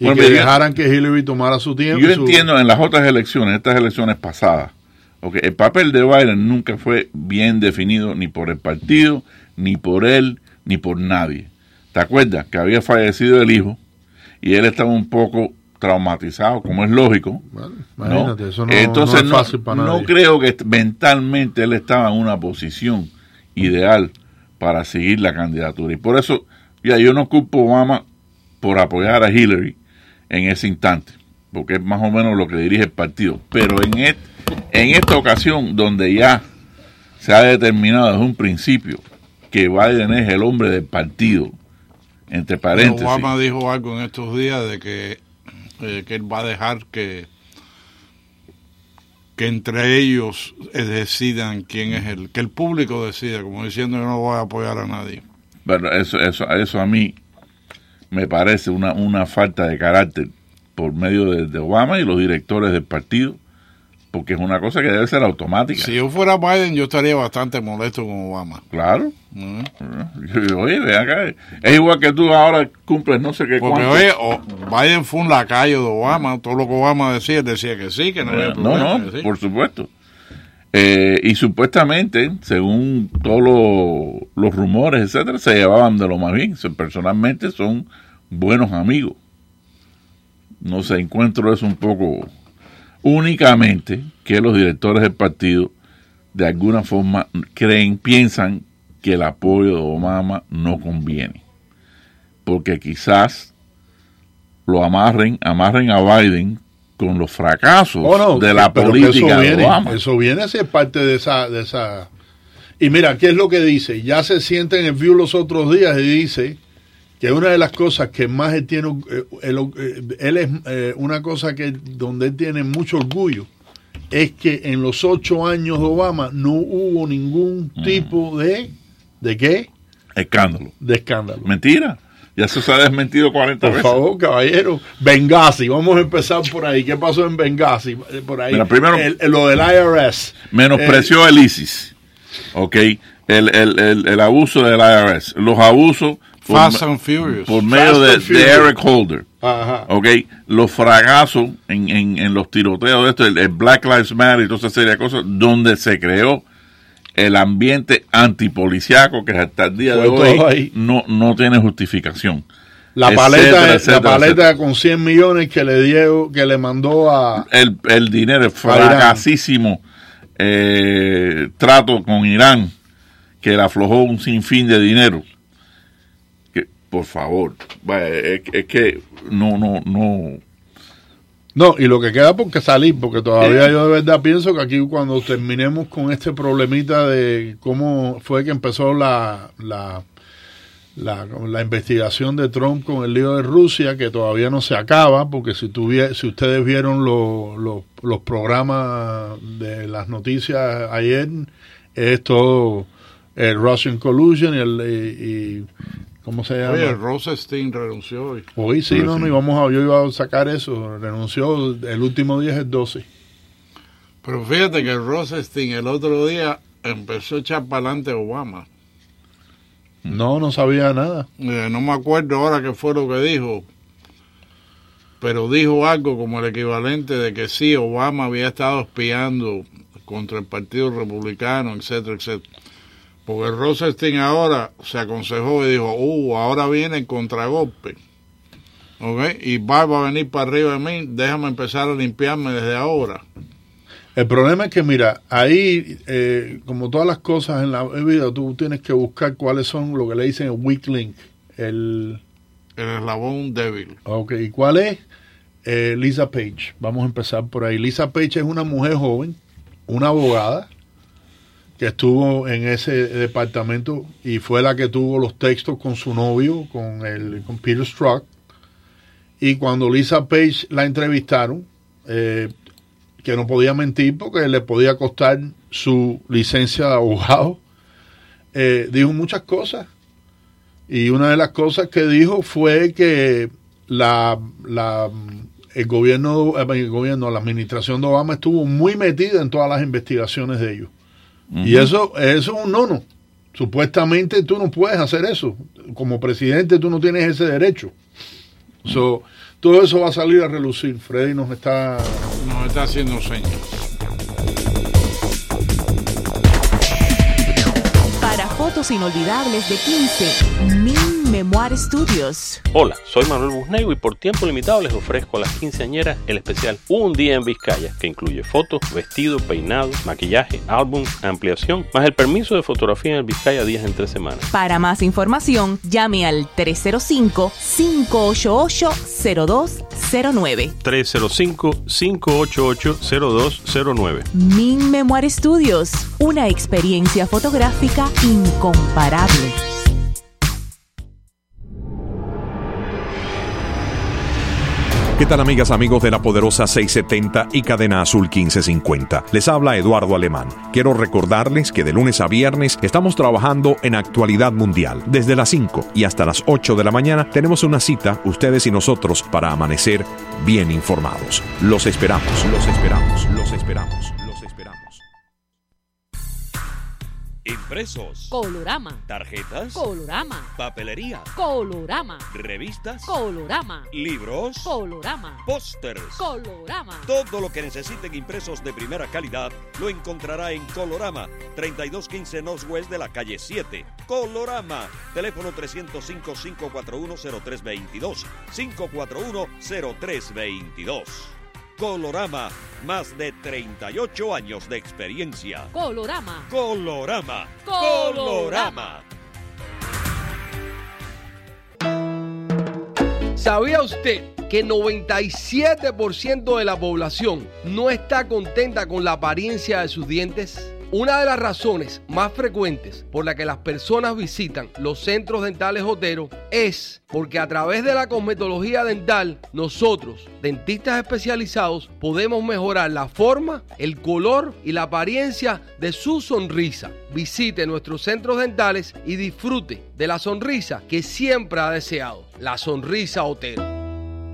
Y que dejaran que Hillary tomara su tiempo. Yo entiendo en las otras elecciones, estas elecciones pasadas, Okay, el papel de Biden nunca fue bien definido ni por el partido, ni por él, ni por nadie. ¿Te acuerdas que había fallecido el hijo y él estaba un poco traumatizado, como es lógico? Entonces no, no creo que mentalmente él estaba en una posición ideal para seguir la candidatura. Y por eso, ya yo no culpo a Obama por apoyar a Hillary en ese instante, porque es más o menos lo que dirige el partido. Pero en este en esta ocasión, donde ya se ha determinado desde un principio que Biden es el hombre del partido, entre paréntesis. Obama dijo algo en estos días de que, eh, que él va a dejar que que entre ellos decidan quién es el, que el público decida, como diciendo que no voy a apoyar a nadie. Pero eso, eso, eso a mí me parece una, una falta de carácter por medio de Obama y los directores del partido porque es una cosa que debe ser automática. Si yo fuera Biden, yo estaría bastante molesto con Obama. Claro. Oye, ve acá. Es igual que tú ahora cumples no sé qué Porque, oye, Biden fue un lacayo de Obama. Todo lo que Obama decía, decía que sí, que no había problema. No, no, por supuesto. Eh, y supuestamente, según todos los rumores, etcétera, se llevaban de lo más bien. personalmente son buenos amigos. No sé, encuentro eso un poco únicamente que los directores del partido de alguna forma creen, piensan que el apoyo de Obama no conviene. Porque quizás lo amarren, amarren a Biden con los fracasos oh, de la política de Obama. Eso viene a ser parte de esa, de esa... Y mira, ¿qué es lo que dice? Ya se siente en el view los otros días y dice que una de las cosas que más él tiene, eh, él, eh, es eh, una cosa que donde él tiene mucho orgullo, es que en los ocho años de Obama no hubo ningún tipo de... ¿De qué? Escándalo. De escándalo. Mentira. Ya se ha desmentido 40 veces. Por favor, caballero. Benghazi, vamos a empezar por ahí. ¿Qué pasó en Benghazi? Por ahí. primero, lo del IRS. Menospreció el ISIS. Ok. El, el, el, abuso del IRS. Los abusos. Fast and Furious. Por medio de, Eric Holder. Ajá. Ok. Los fracazos en, en, en los tiroteos de esto, el, Black Lives Matter y toda esa serie de cosas, donde se creó el ambiente antipoliciaco que hasta el día de hoy no, no tiene justificación. La paleta, la paleta con 100 millones que le dio, que le mandó a... El, el dinero, el fracasísimo eh, trato con Irán, que le aflojó un sinfín de dinero. Por favor, es, es que no, no, no. No, y lo que queda por que salir, porque todavía yo de verdad pienso que aquí cuando terminemos con este problemita de cómo fue que empezó la, la, la, investigación de Trump con el lío de Rusia, que todavía no se acaba, porque si, si ustedes vieron los programas de las noticias ayer, es todo el Russian Collusion y, el, y ¿Cómo se llama? Oye, Rosenstein renunció hoy. Hoy sí, no, no, íbamos a, yo iba a sacar eso. Renunció, el último día es el 12. Pero fíjate que Rosenstein el otro día empezó a echar para adelante a Obama. No, no sabía nada. Eh, no me acuerdo ahora qué fue lo que dijo. Pero dijo algo como el equivalente de que sí, Obama había estado espiando contra el Partido Republicano, etcétera, etcétera. Porque Rosenstein ahora se aconsejó y dijo, uh, ahora viene el contragolpe. ¿Ok? Y va a venir para arriba de mí, déjame empezar a limpiarme desde ahora. El problema es que, mira, ahí, eh, como todas las cosas en la vida, tú tienes que buscar cuáles son lo que le dicen el weak link, el... El eslabón débil. Ok, ¿y cuál es? Eh, Lisa Page. Vamos a empezar por ahí. Lisa Page es una mujer joven, una abogada, que estuvo en ese departamento y fue la que tuvo los textos con su novio, con, el, con Peter Strzok. Y cuando Lisa Page la entrevistaron, eh, que no podía mentir porque le podía costar su licencia de abogado, eh, dijo muchas cosas. Y una de las cosas que dijo fue que la, la, el gobierno, el gobierno, la administración de Obama estuvo muy metida en todas las investigaciones de ellos y eso, eso es un nono. Supuestamente tú no puedes hacer eso. Como presidente tú no tienes ese derecho. todo eso va a salir a relucir. Freddy nos está... Nos está haciendo señas. Para fotos inolvidables de 15, Min Memoir Studios. Hola, soy Manuel Busnego y por tiempo limitado les ofrezco a las quinceañeras el especial Un Día en Vizcaya, que incluye fotos, vestido, peinado, maquillaje, álbum, ampliación, más el permiso de fotografía en el Vizcaya días en tres semanas. Para más información, llame al 305-588-0209. 305-588-0209. Min Memoir Studios, una experiencia fotográfica incomparable. ¿Qué tal amigas, amigos de la poderosa 670 y cadena azul 1550? Les habla Eduardo Alemán. Quiero recordarles que de lunes a viernes estamos trabajando en actualidad mundial. Desde las 5 y hasta las 8 de la mañana tenemos una cita, ustedes y nosotros, para amanecer bien informados. Los esperamos, los esperamos, los esperamos. Impresos. Colorama. Tarjetas. Colorama. Papelería. Colorama. Revistas. Colorama. Libros. Colorama. Pósters. Colorama. Todo lo que necesiten impresos de primera calidad lo encontrará en Colorama, 3215 Northwest de la calle 7. Colorama. Teléfono 305-541-0322. 541-0322. Colorama, más de 38 años de experiencia. Colorama. Colorama. Colorama. ¿Sabía usted que 97% de la población no está contenta con la apariencia de sus dientes? Una de las razones más frecuentes por la que las personas visitan los centros dentales Otero es porque a través de la cosmetología dental, nosotros, dentistas especializados, podemos mejorar la forma, el color y la apariencia de su sonrisa. Visite nuestros centros dentales y disfrute de la sonrisa que siempre ha deseado, la sonrisa Otero.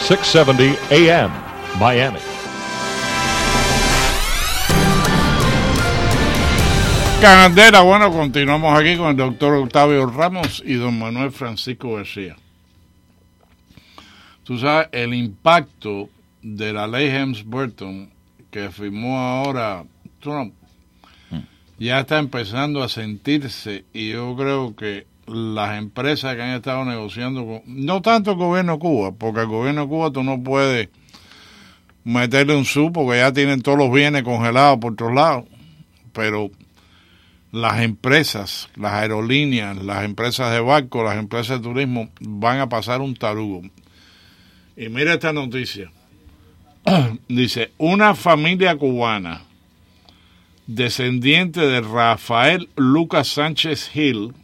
670 AM, Miami. Candela, bueno, continuamos aquí con el doctor Octavio Ramos y don Manuel Francisco García. Tú sabes, el impacto de la ley Helms-Burton que firmó ahora Trump ya está empezando a sentirse y yo creo que las empresas que han estado negociando con, no tanto el gobierno de Cuba, porque el gobierno de Cuba tú no puedes meterle un sub porque ya tienen todos los bienes congelados por todos lados, pero las empresas, las aerolíneas, las empresas de barco, las empresas de turismo van a pasar un tarugo. Y mira esta noticia. [clears throat] Dice, una familia cubana descendiente de Rafael Lucas Sánchez Hill,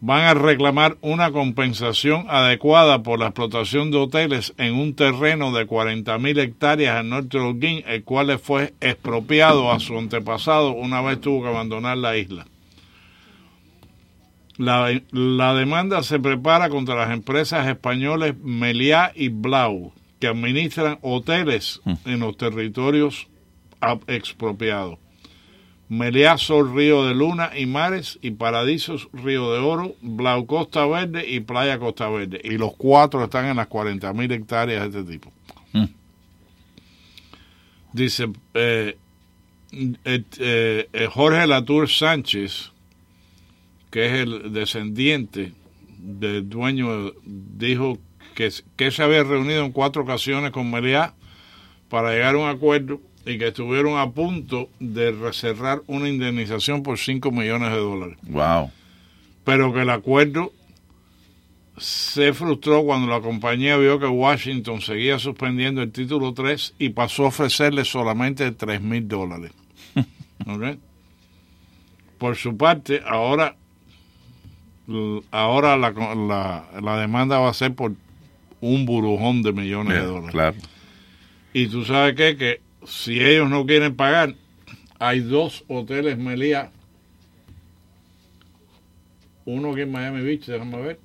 van a reclamar una compensación adecuada por la explotación de hoteles en un terreno de 40.000 hectáreas al norte de Holguín, el cual le fue expropiado a su antepasado una vez tuvo que abandonar la isla. La, la demanda se prepara contra las empresas españoles Meliá y Blau, que administran hoteles en los territorios expropiados. Meliazos, Río de Luna y Mares, y Paradisos, Río de Oro, Blau Costa Verde y Playa Costa Verde. Y los cuatro están en las 40.000 hectáreas de este tipo. Dice eh, eh, Jorge Latour Sánchez, que es el descendiente del dueño, dijo que, que se había reunido en cuatro ocasiones con Meliá para llegar a un acuerdo y que estuvieron a punto de reserrar una indemnización por 5 millones de dólares. Wow. Pero que el acuerdo se frustró cuando la compañía vio que Washington seguía suspendiendo el título 3 y pasó a ofrecerle solamente 3 mil dólares. [laughs] Por su parte, ahora, ahora la, la, la, demanda va a ser por un burujón de millones de dólares. Claro. Y tú sabes qué? que si ellos no quieren pagar, hay dos hoteles Melía. Uno aquí en Miami Beach, déjame ver.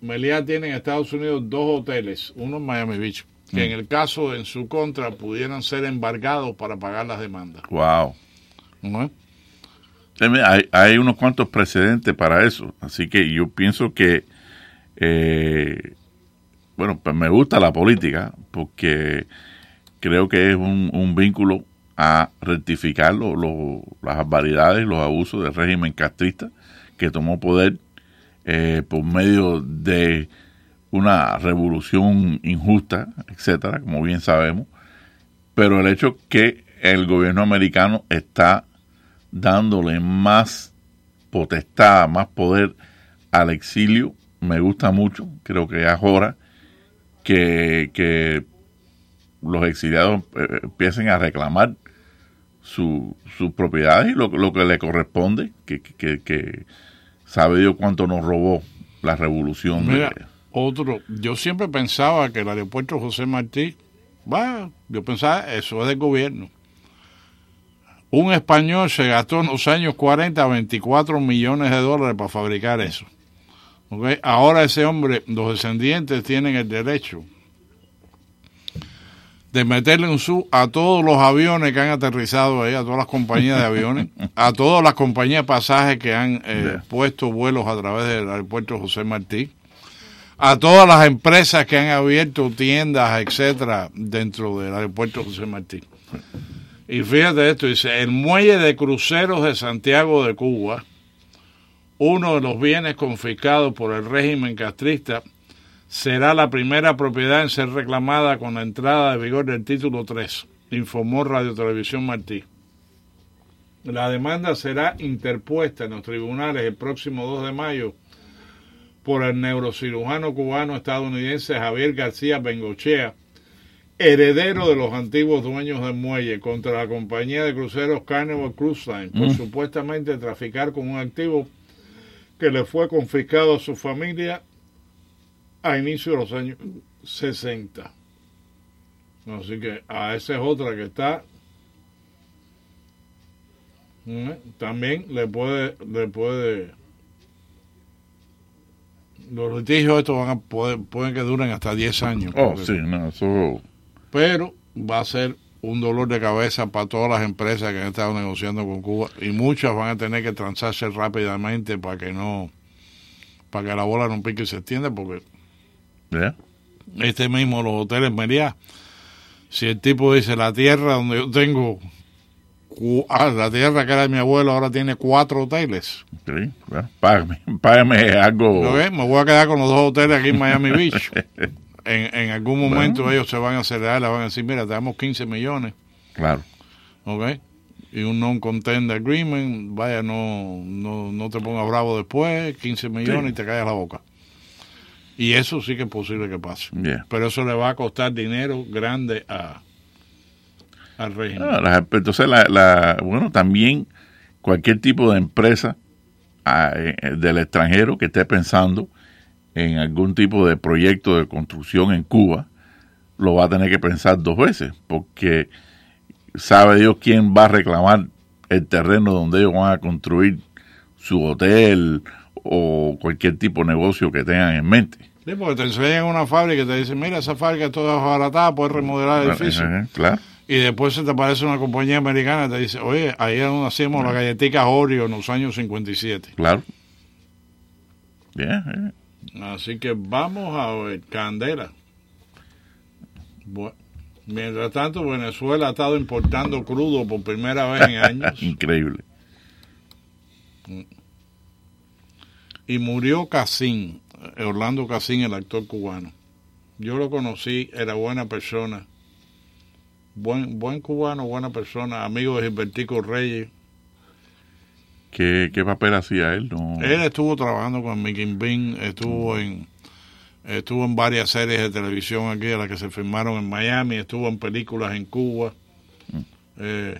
Melía tiene en Estados Unidos dos hoteles, uno en Miami Beach, que en el caso en su contra pudieran ser embargados para pagar las demandas. Wow. Hay, hay, unos cuantos precedentes para eso, así que yo pienso que eh, bueno, pues me gusta la política porque creo que es un, vínculo a rectificar las variedades, los abusos del régimen castrista que tomó poder eh, por medio de una revolución injusta, etcétera, como bien sabemos. Pero el hecho que el gobierno americano está dándole más potestad, más poder al exilio, me gusta mucho. Creo que es hora que, los exiliados eh, empiecen a reclamar sus propiedades y lo, que le corresponde, que, que, sabe Dios cuánto nos robó la revolución. otro, yo siempre pensaba que el aeropuerto José Martí, va, yo pensaba, eso es del gobierno. Un español se gastó en los años 40 24 millones de dólares para fabricar eso. Ahora ese hombre, los descendientes tienen el derecho de meterle un sub a todos los aviones que han aterrizado ahí, a todas las compañías de aviones, a todas las compañías de pasajes que han eh, puesto vuelos a través del aeropuerto José Martí, a todas las empresas que han abierto tiendas, etcétera, dentro del aeropuerto José Martí. Y fíjate esto, dice, el muelle de cruceros de Santiago de Cuba, uno de los bienes confiscados por el régimen castrista, será la primera propiedad en ser reclamada con la entrada de vigor del título 3, informó Radio Televisión Martí. La demanda será interpuesta en los tribunales el próximo 2 de mayo por el neurocirujano cubano estadounidense Javier García Bengochea, heredero de los antiguos dueños del muelle, contra la compañía de cruceros Carnival Cruise Line por mm. supuestamente traficar con un activo que le fue confiscado a su familia a inicio de los años 60. Así que a esa es otra que está. ¿eh? También le puede, le puede los litigios estos van a poder, pueden que duren hasta 10 años. Oh, sí, no, eso... Pero va a ser un dolor de cabeza para todas las empresas que han estado negociando con Cuba y muchas van a tener que transarse rápidamente para que no para que la bola no pique y se extienda porque este mismo los hoteles Meriá si el tipo dice la tierra donde yo tengo Ah, la tierra que era de mi abuelo ahora tiene cuatro hoteles. Sí, págame, págame algo. Me voy a quedar con los dos hoteles aquí en Miami Beach. [laughs] en, en algún momento ellos se van a acelerar, le van a decir, mira, te damos 15 millones. Claro. ¿Ok? Y un non-contend agreement, vaya, no, no, no te pongas bravo después, 15 millones y te callas la boca. Y eso sí que es posible que pase. Pero eso le va a costar dinero grande a, al régimen. Ah, entonces, la, bueno, también cualquier tipo de empresa ah, eh, del extranjero que esté pensando en algún tipo de proyecto de construcción en Cuba, lo va a tener que pensar dos veces, porque sabe Dios quién va a reclamar el terreno donde ellos van a construir su hotel o cualquier tipo de negocio que tengan en mente. Sí, porque te enseñan una fábrica y te dicen, mira, esa fábrica es toda baratada, puedes remodelar el edificio. Claro y después se te aparece una compañía americana y te dice, oye, ahí es donde hacíamos las galletitas Oreo en los años 57. Claro. Bien. Así que vamos a ver, Candela. mientras tanto, Venezuela ha estado importando crudo por primera vez en años. [laughs] Increíble. Y murió Casín, Orlando Casín, el actor cubano. Yo lo conocí, era buena persona buen, buen cubano, buena persona, amigo de Gilbertico Reyes. ¿Qué, qué papel hacía él? No... Él estuvo trabajando con Mickey Bean, estuvo en estuvo en varias series de televisión aquí, las que se filmaron en Miami, estuvo en películas en Cuba. Mm. Eh,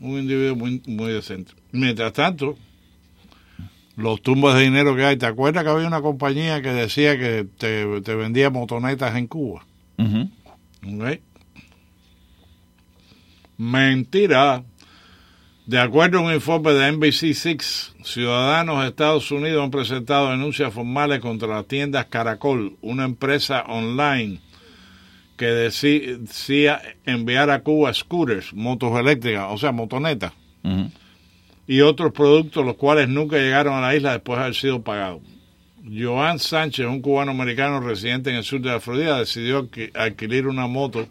un individuo muy, muy decente. Mientras tanto, los tumbos de dinero que hay, ¿te acuerdas que había una compañía que decía que te, vendía motonetas en Cuba? Mentira. De acuerdo a un informe de NBC6, ciudadanos de Estados Unidos han presentado denuncias formales contra las tiendas Caracol, una empresa online que decía enviar a Cuba scooters, motos eléctricas, o sea, motonetas, y otros productos los cuales nunca llegaron a la isla después de haber sido pagados. Joan Sánchez, un cubano americano residente en el sur de la Florida, decidió adquirir una moto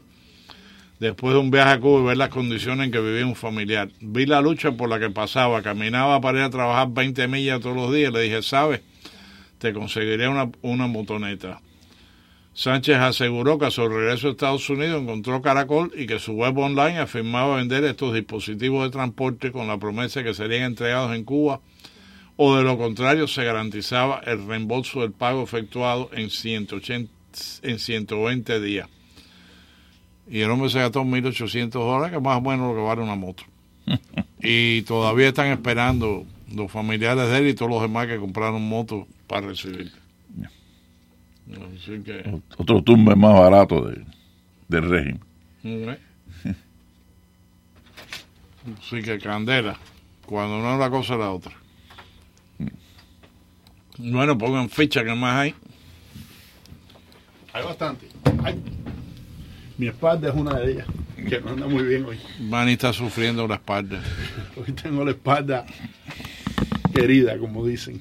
después de un viaje a Cuba y ver las condiciones en que vivía un familiar. Vi la lucha por la que pasaba, caminaba para ir a trabajar 20 millas todos los días. Le dije, ¿sabes? Te conseguiré una, una motoneta. Sánchez aseguró que a su regreso a Estados Unidos encontró Caracol y que su web online afirmaba vender estos dispositivos de transporte con la promesa de que serían entregados en Cuba o de lo contrario se garantizaba el reembolso del pago efectuado en, 180, en 120 días. Y el hombre se gastó 1.800 dólares, que es más o menos lo que vale una moto. [laughs] y todavía están esperando los familiares de él y todos los demás que compraron motos para recibir. Otro tumbe más barato de, del régimen. Así que candela. Cuando no es la cosa es la otra. Bueno, pongan ficha que más hay. Hay bastante. Hay. Mi espalda es una de ellas, que no anda muy bien hoy. Manny está sufriendo la espalda. Hoy tengo la espalda querida, como dicen.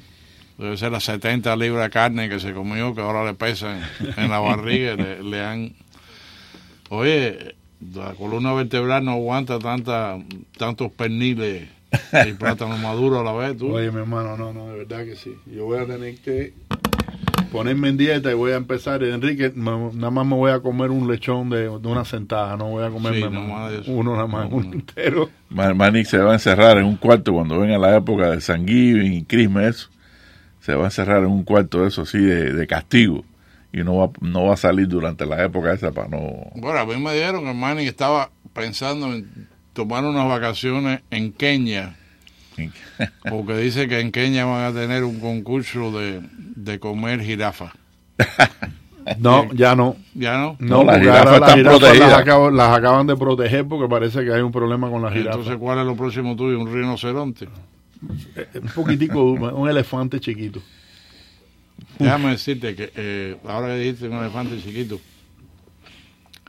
Debe ser las 70 libras de carne que se comió, que ahora le pesan en la barriga. le, han. Oye, la columna vertebral no aguanta tanta, tantos perniles y plátano maduro a la vez. ¿tú? Oye, mi hermano, no, no, de verdad que sí. Yo voy a tener que ponerme en dieta y voy a empezar. Enrique, nada más me voy a comer un lechón de, una sentada, no voy a comerme uno nada más, uno entero. Manix se va a encerrar en un cuarto cuando venga la época de San y Christmas. Se va a encerrar en un cuarto, eso sí, de, castigo. Y no va, no va a salir durante la época esa para no. Bueno, a mí me dieron que Manny estaba pensando en tomar unas vacaciones en Kenia [laughs] porque dice que en Kenia van a tener un concurso de, comer jirafa. [laughs] No, ya no. ¿Ya no? No, las jirafas están protegidas. Las, acaban, de proteger porque parece que hay un problema con las jirafas. Entonces, ¿cuál es lo próximo tuyo? ¿Un rinoceronte? Eh, un poquitico, un elefante chiquito. Déjame decirte que eh, ahora que dijiste un elefante chiquito,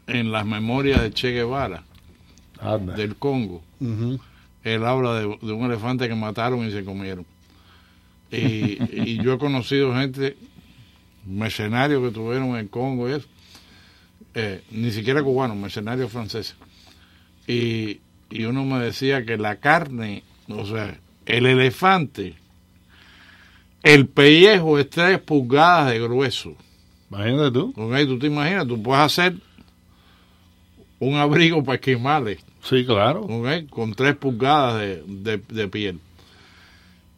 en las memorias de Che Guevara, del Congo, él habla de, un elefante que mataron y se comieron. Y, yo he conocido gente, mercenarios que tuvieron en el Congo y eso, eh, ni siquiera cubanos, mercenarios franceses. Y, y uno me decía que la carne, o sea, el elefante, el pellejo es tres pulgadas de grueso. Imagínate tú. tú te imaginas, tú puedes hacer un abrigo para esquimales Sí, claro. Con tres pulgadas de, piel.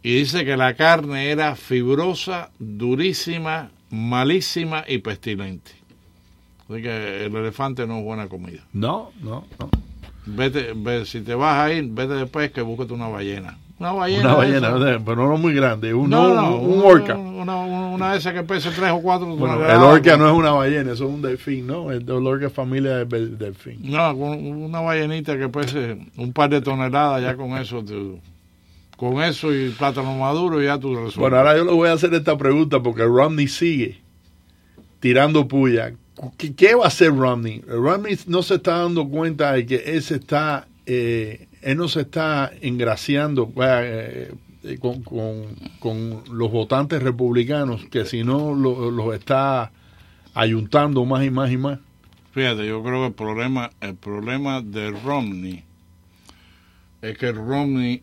Y dice que la carne era fibrosa, durísima, malísima y pestilente. Así que el elefante no es buena comida. No, no, no. Vete, si te vas a ir, vete después que búsquete una ballena. Una ballena. Una ballena, pero no muy grande. Un, un, orca. Una, de esas que pesa tres o cuatro. el orca no es una ballena, eso es un delfín, ¿no? El, orca es familia del delfín. No, una ballenita que pese un par de toneladas, ya con eso. Con eso y plátano maduro ya tú resuelves. Bueno, ahora yo le voy a hacer esta pregunta porque Romney sigue tirando puya. ¿Qué, ¿Qué, va a hacer Romney? Romney no se está dando cuenta de que él se está eh, él no se está engraciando eh, eh, con, los votantes republicanos, que si no los está ayuntando más y más y más. Fíjate, yo creo que el problema, el problema de Romney es que Romney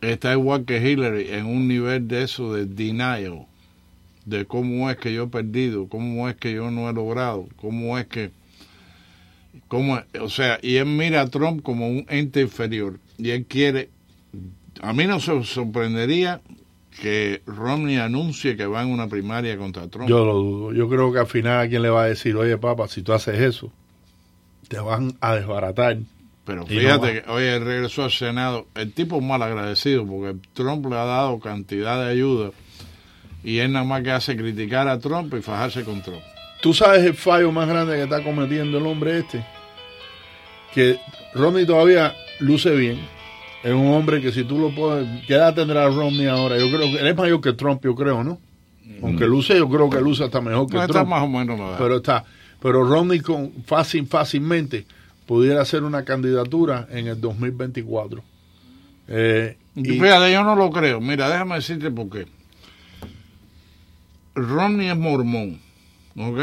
está igual que Hillary en un nivel de eso de denial, de cómo es que yo he perdido, cómo es que yo no he logrado, cómo es que como, o sea, y él mira a Trump como un ente inferior y él quiere, a mí no se sorprendería que Romney anuncie que va en una primaria contra Trump. Yo lo dudo, yo creo que al final alguien le va a decir, oye papá, si tú haces eso, te van a desbaratar. Pero fíjate que hoy regresó al Senado, el tipo es mal agradecido porque Trump le ha dado cantidad de ayuda y él nada más que hace criticar a Trump y fajarse con Trump. ¿Tú sabes el fallo más grande que está cometiendo el hombre este? que Romney todavía luce bien. Es un hombre que si tú lo puedes... ¿Qué edad tendrá Romney ahora? Yo creo que él es mayor que Trump, yo creo, ¿no? Aunque mm. luce, yo creo que luce hasta mejor que Trump. Está más o menos. Pero está. Pero Romney con, fácil, fácilmente pudiera hacer una candidatura en el 2024. Eh, y, Fíjate, yo no lo creo. Mira, déjame decirte por qué. Romney es mormón, ¿ok?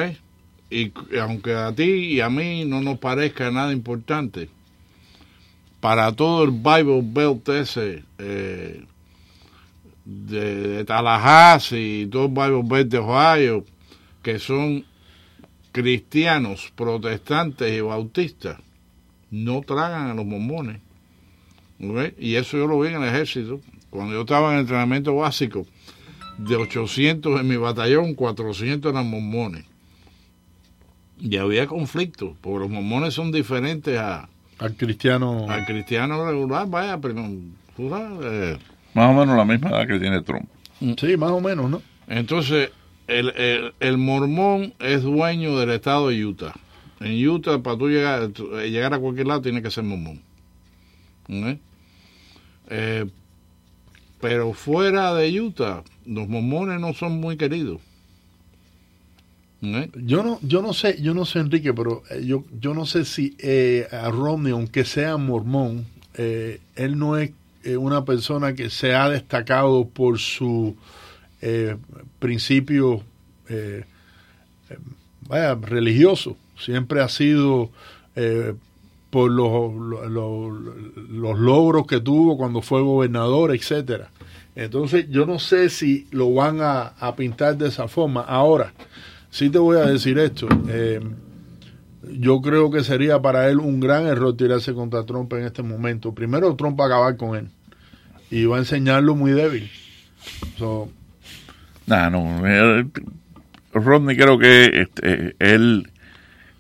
y aunque a ti y a mí no nos parezca nada importante, para todo el Bible Belt ese eh, de, Tallahassee y todo el Bible Belt de Ohio, que son cristianos, protestantes y bautistas, no tragan a los mormones. Y eso yo lo vi en el ejército. Cuando yo estaba en entrenamiento básico, de 800 en mi batallón, 400 eran mormones y había conflicto, porque los mormones son diferentes a, al cristiano al cristiano regular, vaya, pero eh. más o menos la misma edad que tiene Trump. Sí, más o menos, ¿no? Entonces, el, el, mormón es dueño del estado de Utah. En Utah, para tú llegar, llegar a cualquier lado, tiene que ser mormón. ¿Eh? Eh, pero fuera de Utah, los mormones no son muy queridos. Yo no, yo no sé, yo no sé Enrique, pero eh, yo, yo no sé si eh, a Romney, aunque sea mormón, eh, él no es una persona que se ha destacado por su principio vaya, religioso. Siempre ha sido eh, por los, los, logros que tuvo cuando fue gobernador, etcétera. Entonces, yo no sé si lo van a, pintar de esa forma. Ahora, sí te voy a decir esto. Eh, yo creo que sería para él un gran error tirarse contra Trump en este momento. Primero, Trump va a acabar con él y va a enseñarlo muy débil. So, no, Rodney creo que este, él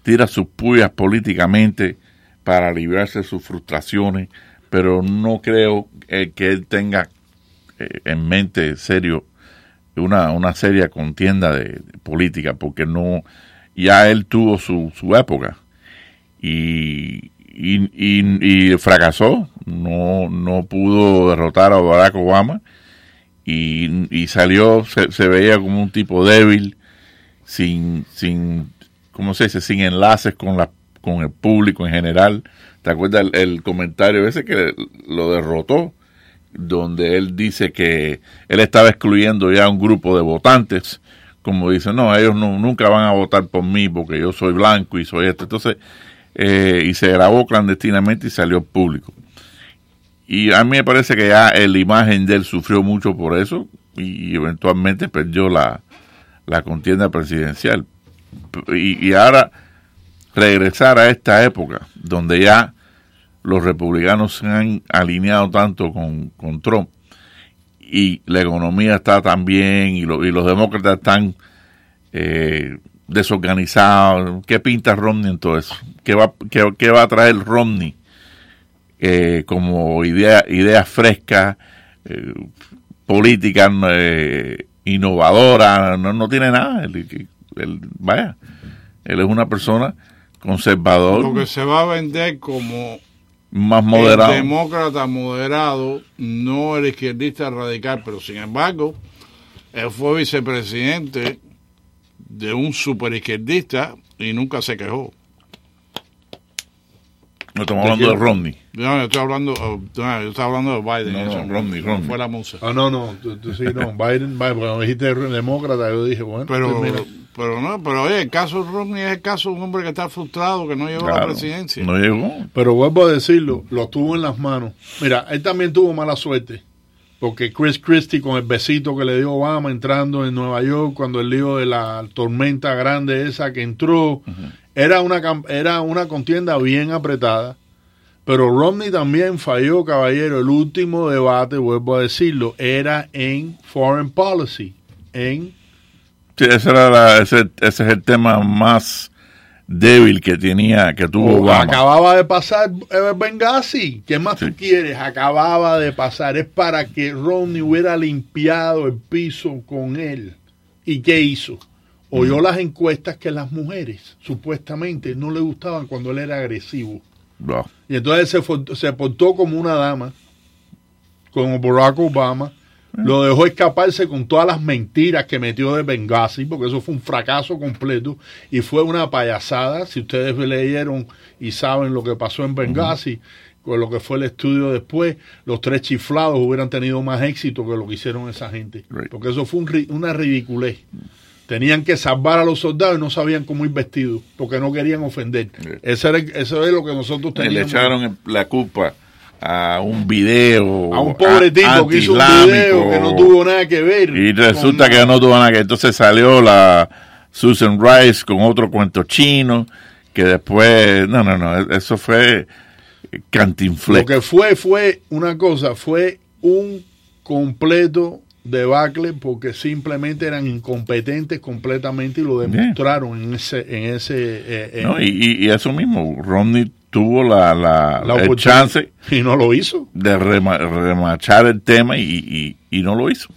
tira sus puyas políticamente para librarse de sus frustraciones, pero no creo eh, que él tenga eh, en mente serio una, una seria contienda de, política, porque no ya él tuvo su, su época y, y, fracasó, no, no pudo derrotar a Barack Obama y, salió, se, veía como un tipo débil, sin, sin, ¿cómo se dice? Sin enlaces con la con el público en general. ¿Te acuerdas el, comentario ese que lo derrotó? Donde él dice que él estaba excluyendo ya un grupo de votantes, como dice, no, ellos no, nunca van a votar por mí porque yo soy blanco y soy esto. Entonces, eh, y se grabó clandestinamente y salió público. Y a mí me parece que ya la imagen de él sufrió mucho por eso y eventualmente perdió la, la contienda presidencial. Y, y ahora regresar a esta época donde ya los republicanos se han alineado tanto con, Trump y la economía está tan bien y, y los demócratas están eh, desorganizados. ¿Qué pinta Romney en todo eso? ¿Qué va, qué, va a traer Romney eh, como idea, idea fresca, eh, política eh, innovadora? No, no tiene nada. Vaya, él es una persona conservador. Lo que se va a vender como más moderado. El demócrata moderado, no el izquierdista radical, pero sin embargo, él fue vicepresidente de un super izquierdista y nunca se quejó. No estamos hablando de Romney. No, yo estoy hablando, oh, yo estoy hablando de Biden. No, no Romney, Romney. Fue la musa. Ah, no, no, sí, no, Biden, [laughs] Biden, cuando dijiste demócrata, yo dije, bueno, pero, pues pero no, pero oye, el caso de Romney es el caso de un hombre que está frustrado, que no llegó a la presidencia. No llegó. Pero vuelvo a decirlo, lo tuvo en las manos. Mira, él también tuvo mala suerte. Porque Chris Christie con el besito que le dio Obama entrando en Nueva York cuando el lío de la tormenta grande esa que entró, era, una, era una contienda bien apretada. Pero Romney también falló, caballero. El último debate, vuelvo a decirlo, era en Foreign Policy, en Sí, ese, era ese, es el tema más débil que tenía, que tuvo oh, Obama. Acababa de pasar eh, Benghazi. ¿Qué más tú quieres? Acababa de pasar. Es para que Romney hubiera limpiado el piso con él. ¿Y qué hizo? Oyó las encuestas que las mujeres supuestamente no le gustaban cuando él era agresivo. Y entonces se, se portó como una dama, como Barack Obama lo dejó escaparse con todas las mentiras que metió de Benghazi, porque eso fue un fracaso completo y fue una payasada. Si ustedes leyeron y saben lo que pasó en Benghazi, con lo que fue el estudio después, los tres chiflados hubieran tenido más éxito que lo que hicieron esa gente. Porque eso fue una ridiculez. Tenían que salvar a los soldados y no sabían cómo ir vestidos, porque no querían ofender. Eso, eso es lo que nosotros teníamos. Le echaron la culpa a un video. A un pobre tipo que hizo un video que no tuvo nada que ver. Y resulta que no tuvo nada que ver. Entonces salió la Susan Rice con otro cuento chino que después. No, no, no. Eso fue cantinflé. Lo que fue, fue una cosa, fue un completo debacle porque simplemente eran incompetentes completamente y lo demostraron en ese en ese eh, y, y, eso mismo Romney tuvo la, la, el chance y no lo hizo de remachar el tema y, y, no lo hizo.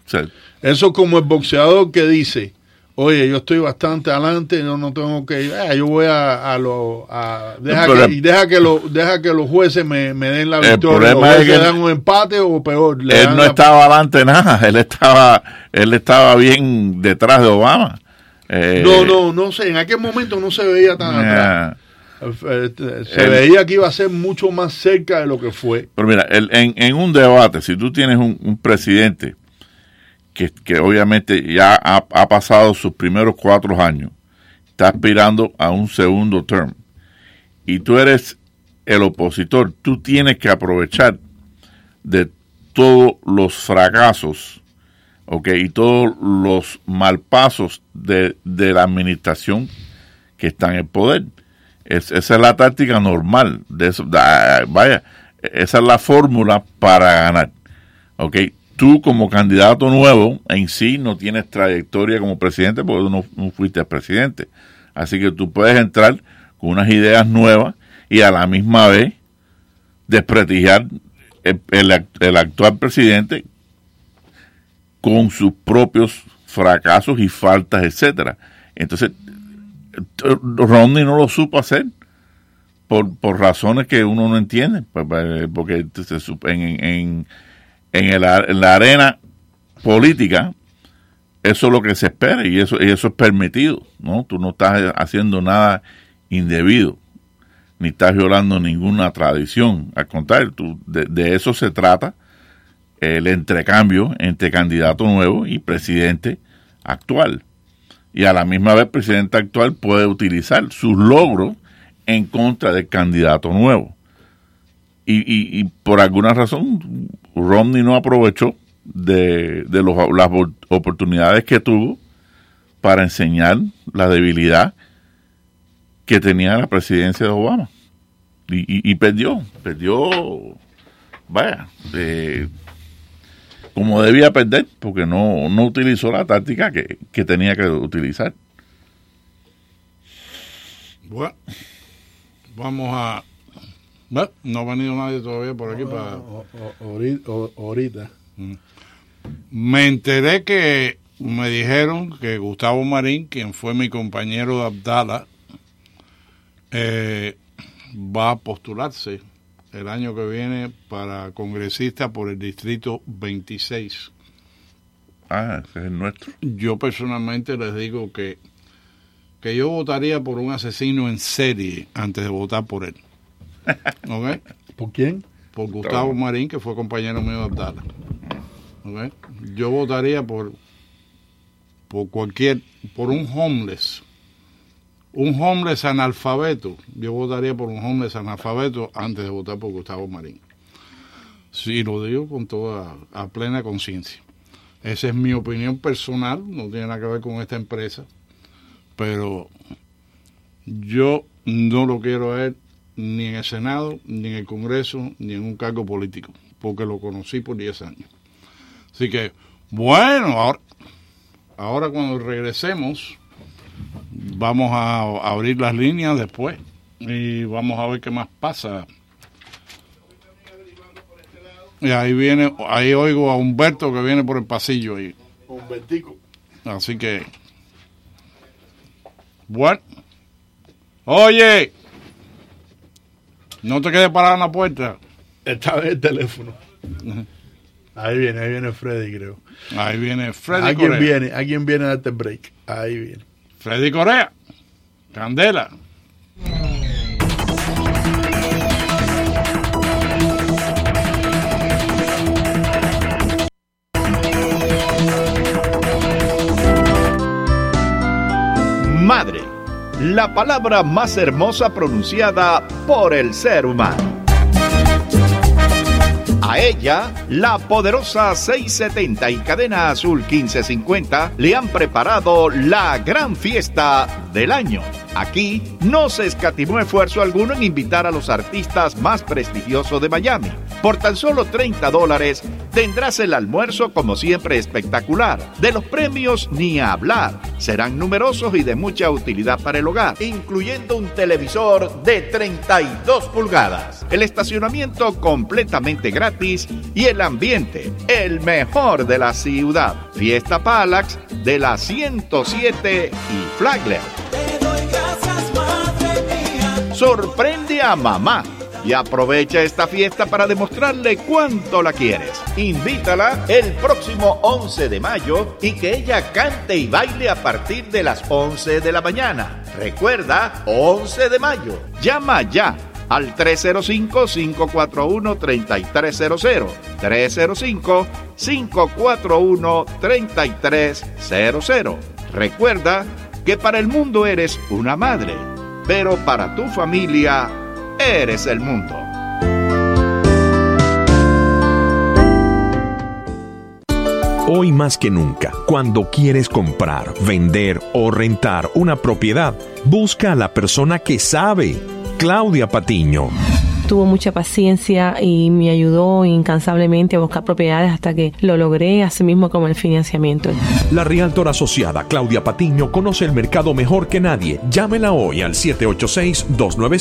Eso como el boxeador que dice, oye, yo estoy bastante adelante, no, no tengo que ir, ah, yo voy a, a lo, a, deja, que, y deja que, lo, deja que los jueces me, me den la victoria, los jueces dan un empate o peor. él no estaba adelante nada, él estaba, él estaba bien detrás de Obama. Eh, no, no, no sé, en aquel momento no se veía tan atrás. Se veía que iba a ser mucho más cerca de lo que fue. Pero mira, en, en, un debate, si tú tienes un, presidente que, que, obviamente ya ha, ha, pasado sus primeros cuatro años, está aspirando a un segundo term, y tú eres el opositor, tú tienes que aprovechar de todos los fracasos ¿ok? y todos los malpasos de, de la administración que está en el poder. Esa es la táctica normal. De eso, vaya, esa es la fórmula para ganar. ¿ok? Tú como candidato nuevo en sí no tienes trayectoria como presidente porque tú no, fuiste presidente. Así que tú puedes entrar con unas ideas nuevas y a la misma vez desprestigiar el, actual presidente con sus propios fracasos y faltas, etcétera. Entonces, Romney no lo supo hacer por, por razones que uno no entiende, pues, pues, porque en, en, en, el, en la arena política eso es lo que se espera y eso, y eso es permitido, ¿no? Tú no estás haciendo nada indebido ni estás violando ninguna tradición. Al contrario, tú, de, eso se trata el entrecambio entre candidato nuevo y presidente actual. Y a la misma vez, el presidente actual puede utilizar sus logros en contra del candidato nuevo. Y, y, por alguna razón, Romney no aprovechó de, de las oportunidades que tuvo para enseñar la debilidad que tenía la presidencia de Obama. Y, perdió, perdió, vaya, eh, como debía perder, porque no, no utilizó la táctica que, tenía que utilizar. Bueno, vamos a... no ha venido nadie todavía por aquí para... Ahorita. Mm. Me enteré que me dijeron que Gustavo Marín, quien fue mi compañero de Abdala, eh, va a postularse el año que viene para congresista por el distrito 26. Ah, ese es el nuestro. Yo personalmente les digo que, que yo votaría por un asesino en serie antes de votar por él. [laughs] ¿Ok? ¿Por quién? Por Gustavo Marín, que fue compañero mío de Abdala. Yo votaría por, por cualquier, por un homeless un homeless analfabeto, yo votaría por un homeless analfabeto antes de votar por Gustavo Marín. Sí, lo digo con toda, a plena conciencia. Esa es mi opinión personal, no tiene nada que ver con esta empresa, pero yo no lo quiero ver ni en el Senado, ni en el Congreso, ni en un cargo político, porque lo conocí por 10 años. Así que, bueno, ahora, ahora cuando regresemos, vamos a abrir las líneas después y vamos a ver qué más pasa. Y ahí viene, ahí oigo a Humberto que viene por el pasillo ahí. Humbertico. Así que, bueno, oye, no te quedes parado en la puerta. Está en el teléfono. Ahí viene, ahí viene Freddy, creo. Ahí viene Freddy. Alguien viene, alguien viene a darte break. Ahí viene. Freddy Corea. Candela. Madre, la palabra más hermosa pronunciada por el ser humano. A ella, la poderosa 670 y cadena azul 1550 le han preparado la gran fiesta del año. Aquí no se escatimó esfuerzo alguno en invitar a los artistas más prestigiosos de Miami. Por tan solo 30 dólares tendrás el almuerzo como siempre espectacular. De los premios ni hablar. Serán numerosos y de mucha utilidad para el hogar, incluyendo un televisor de 32 pulgadas. El estacionamiento completamente gratis y el ambiente, el mejor de la ciudad. Fiesta Palax de la 107 y Flagler. Sorprende a mamá y aprovecha esta fiesta para demostrarle cuánto la quieres. Invítala el próximo 11 de mayo y que ella cante y baile a partir de las 11 de la mañana. Recuerda, 11 de mayo. Llama ya al 305-541-3300. 305-541-3300. Recuerda que para el mundo eres una madre pero para tu familia eres el mundo. Hoy más que nunca, cuando quieres comprar, vender o rentar una propiedad, busca a la persona que sabe. Claudia Patiño tuvo mucha paciencia y me ayudó incansablemente a buscar propiedades hasta que lo logré, así mismo como el financiamiento. La Realtor asociada Claudia Patiño conoce el mercado mejor que nadie. Llámela hoy al 786 295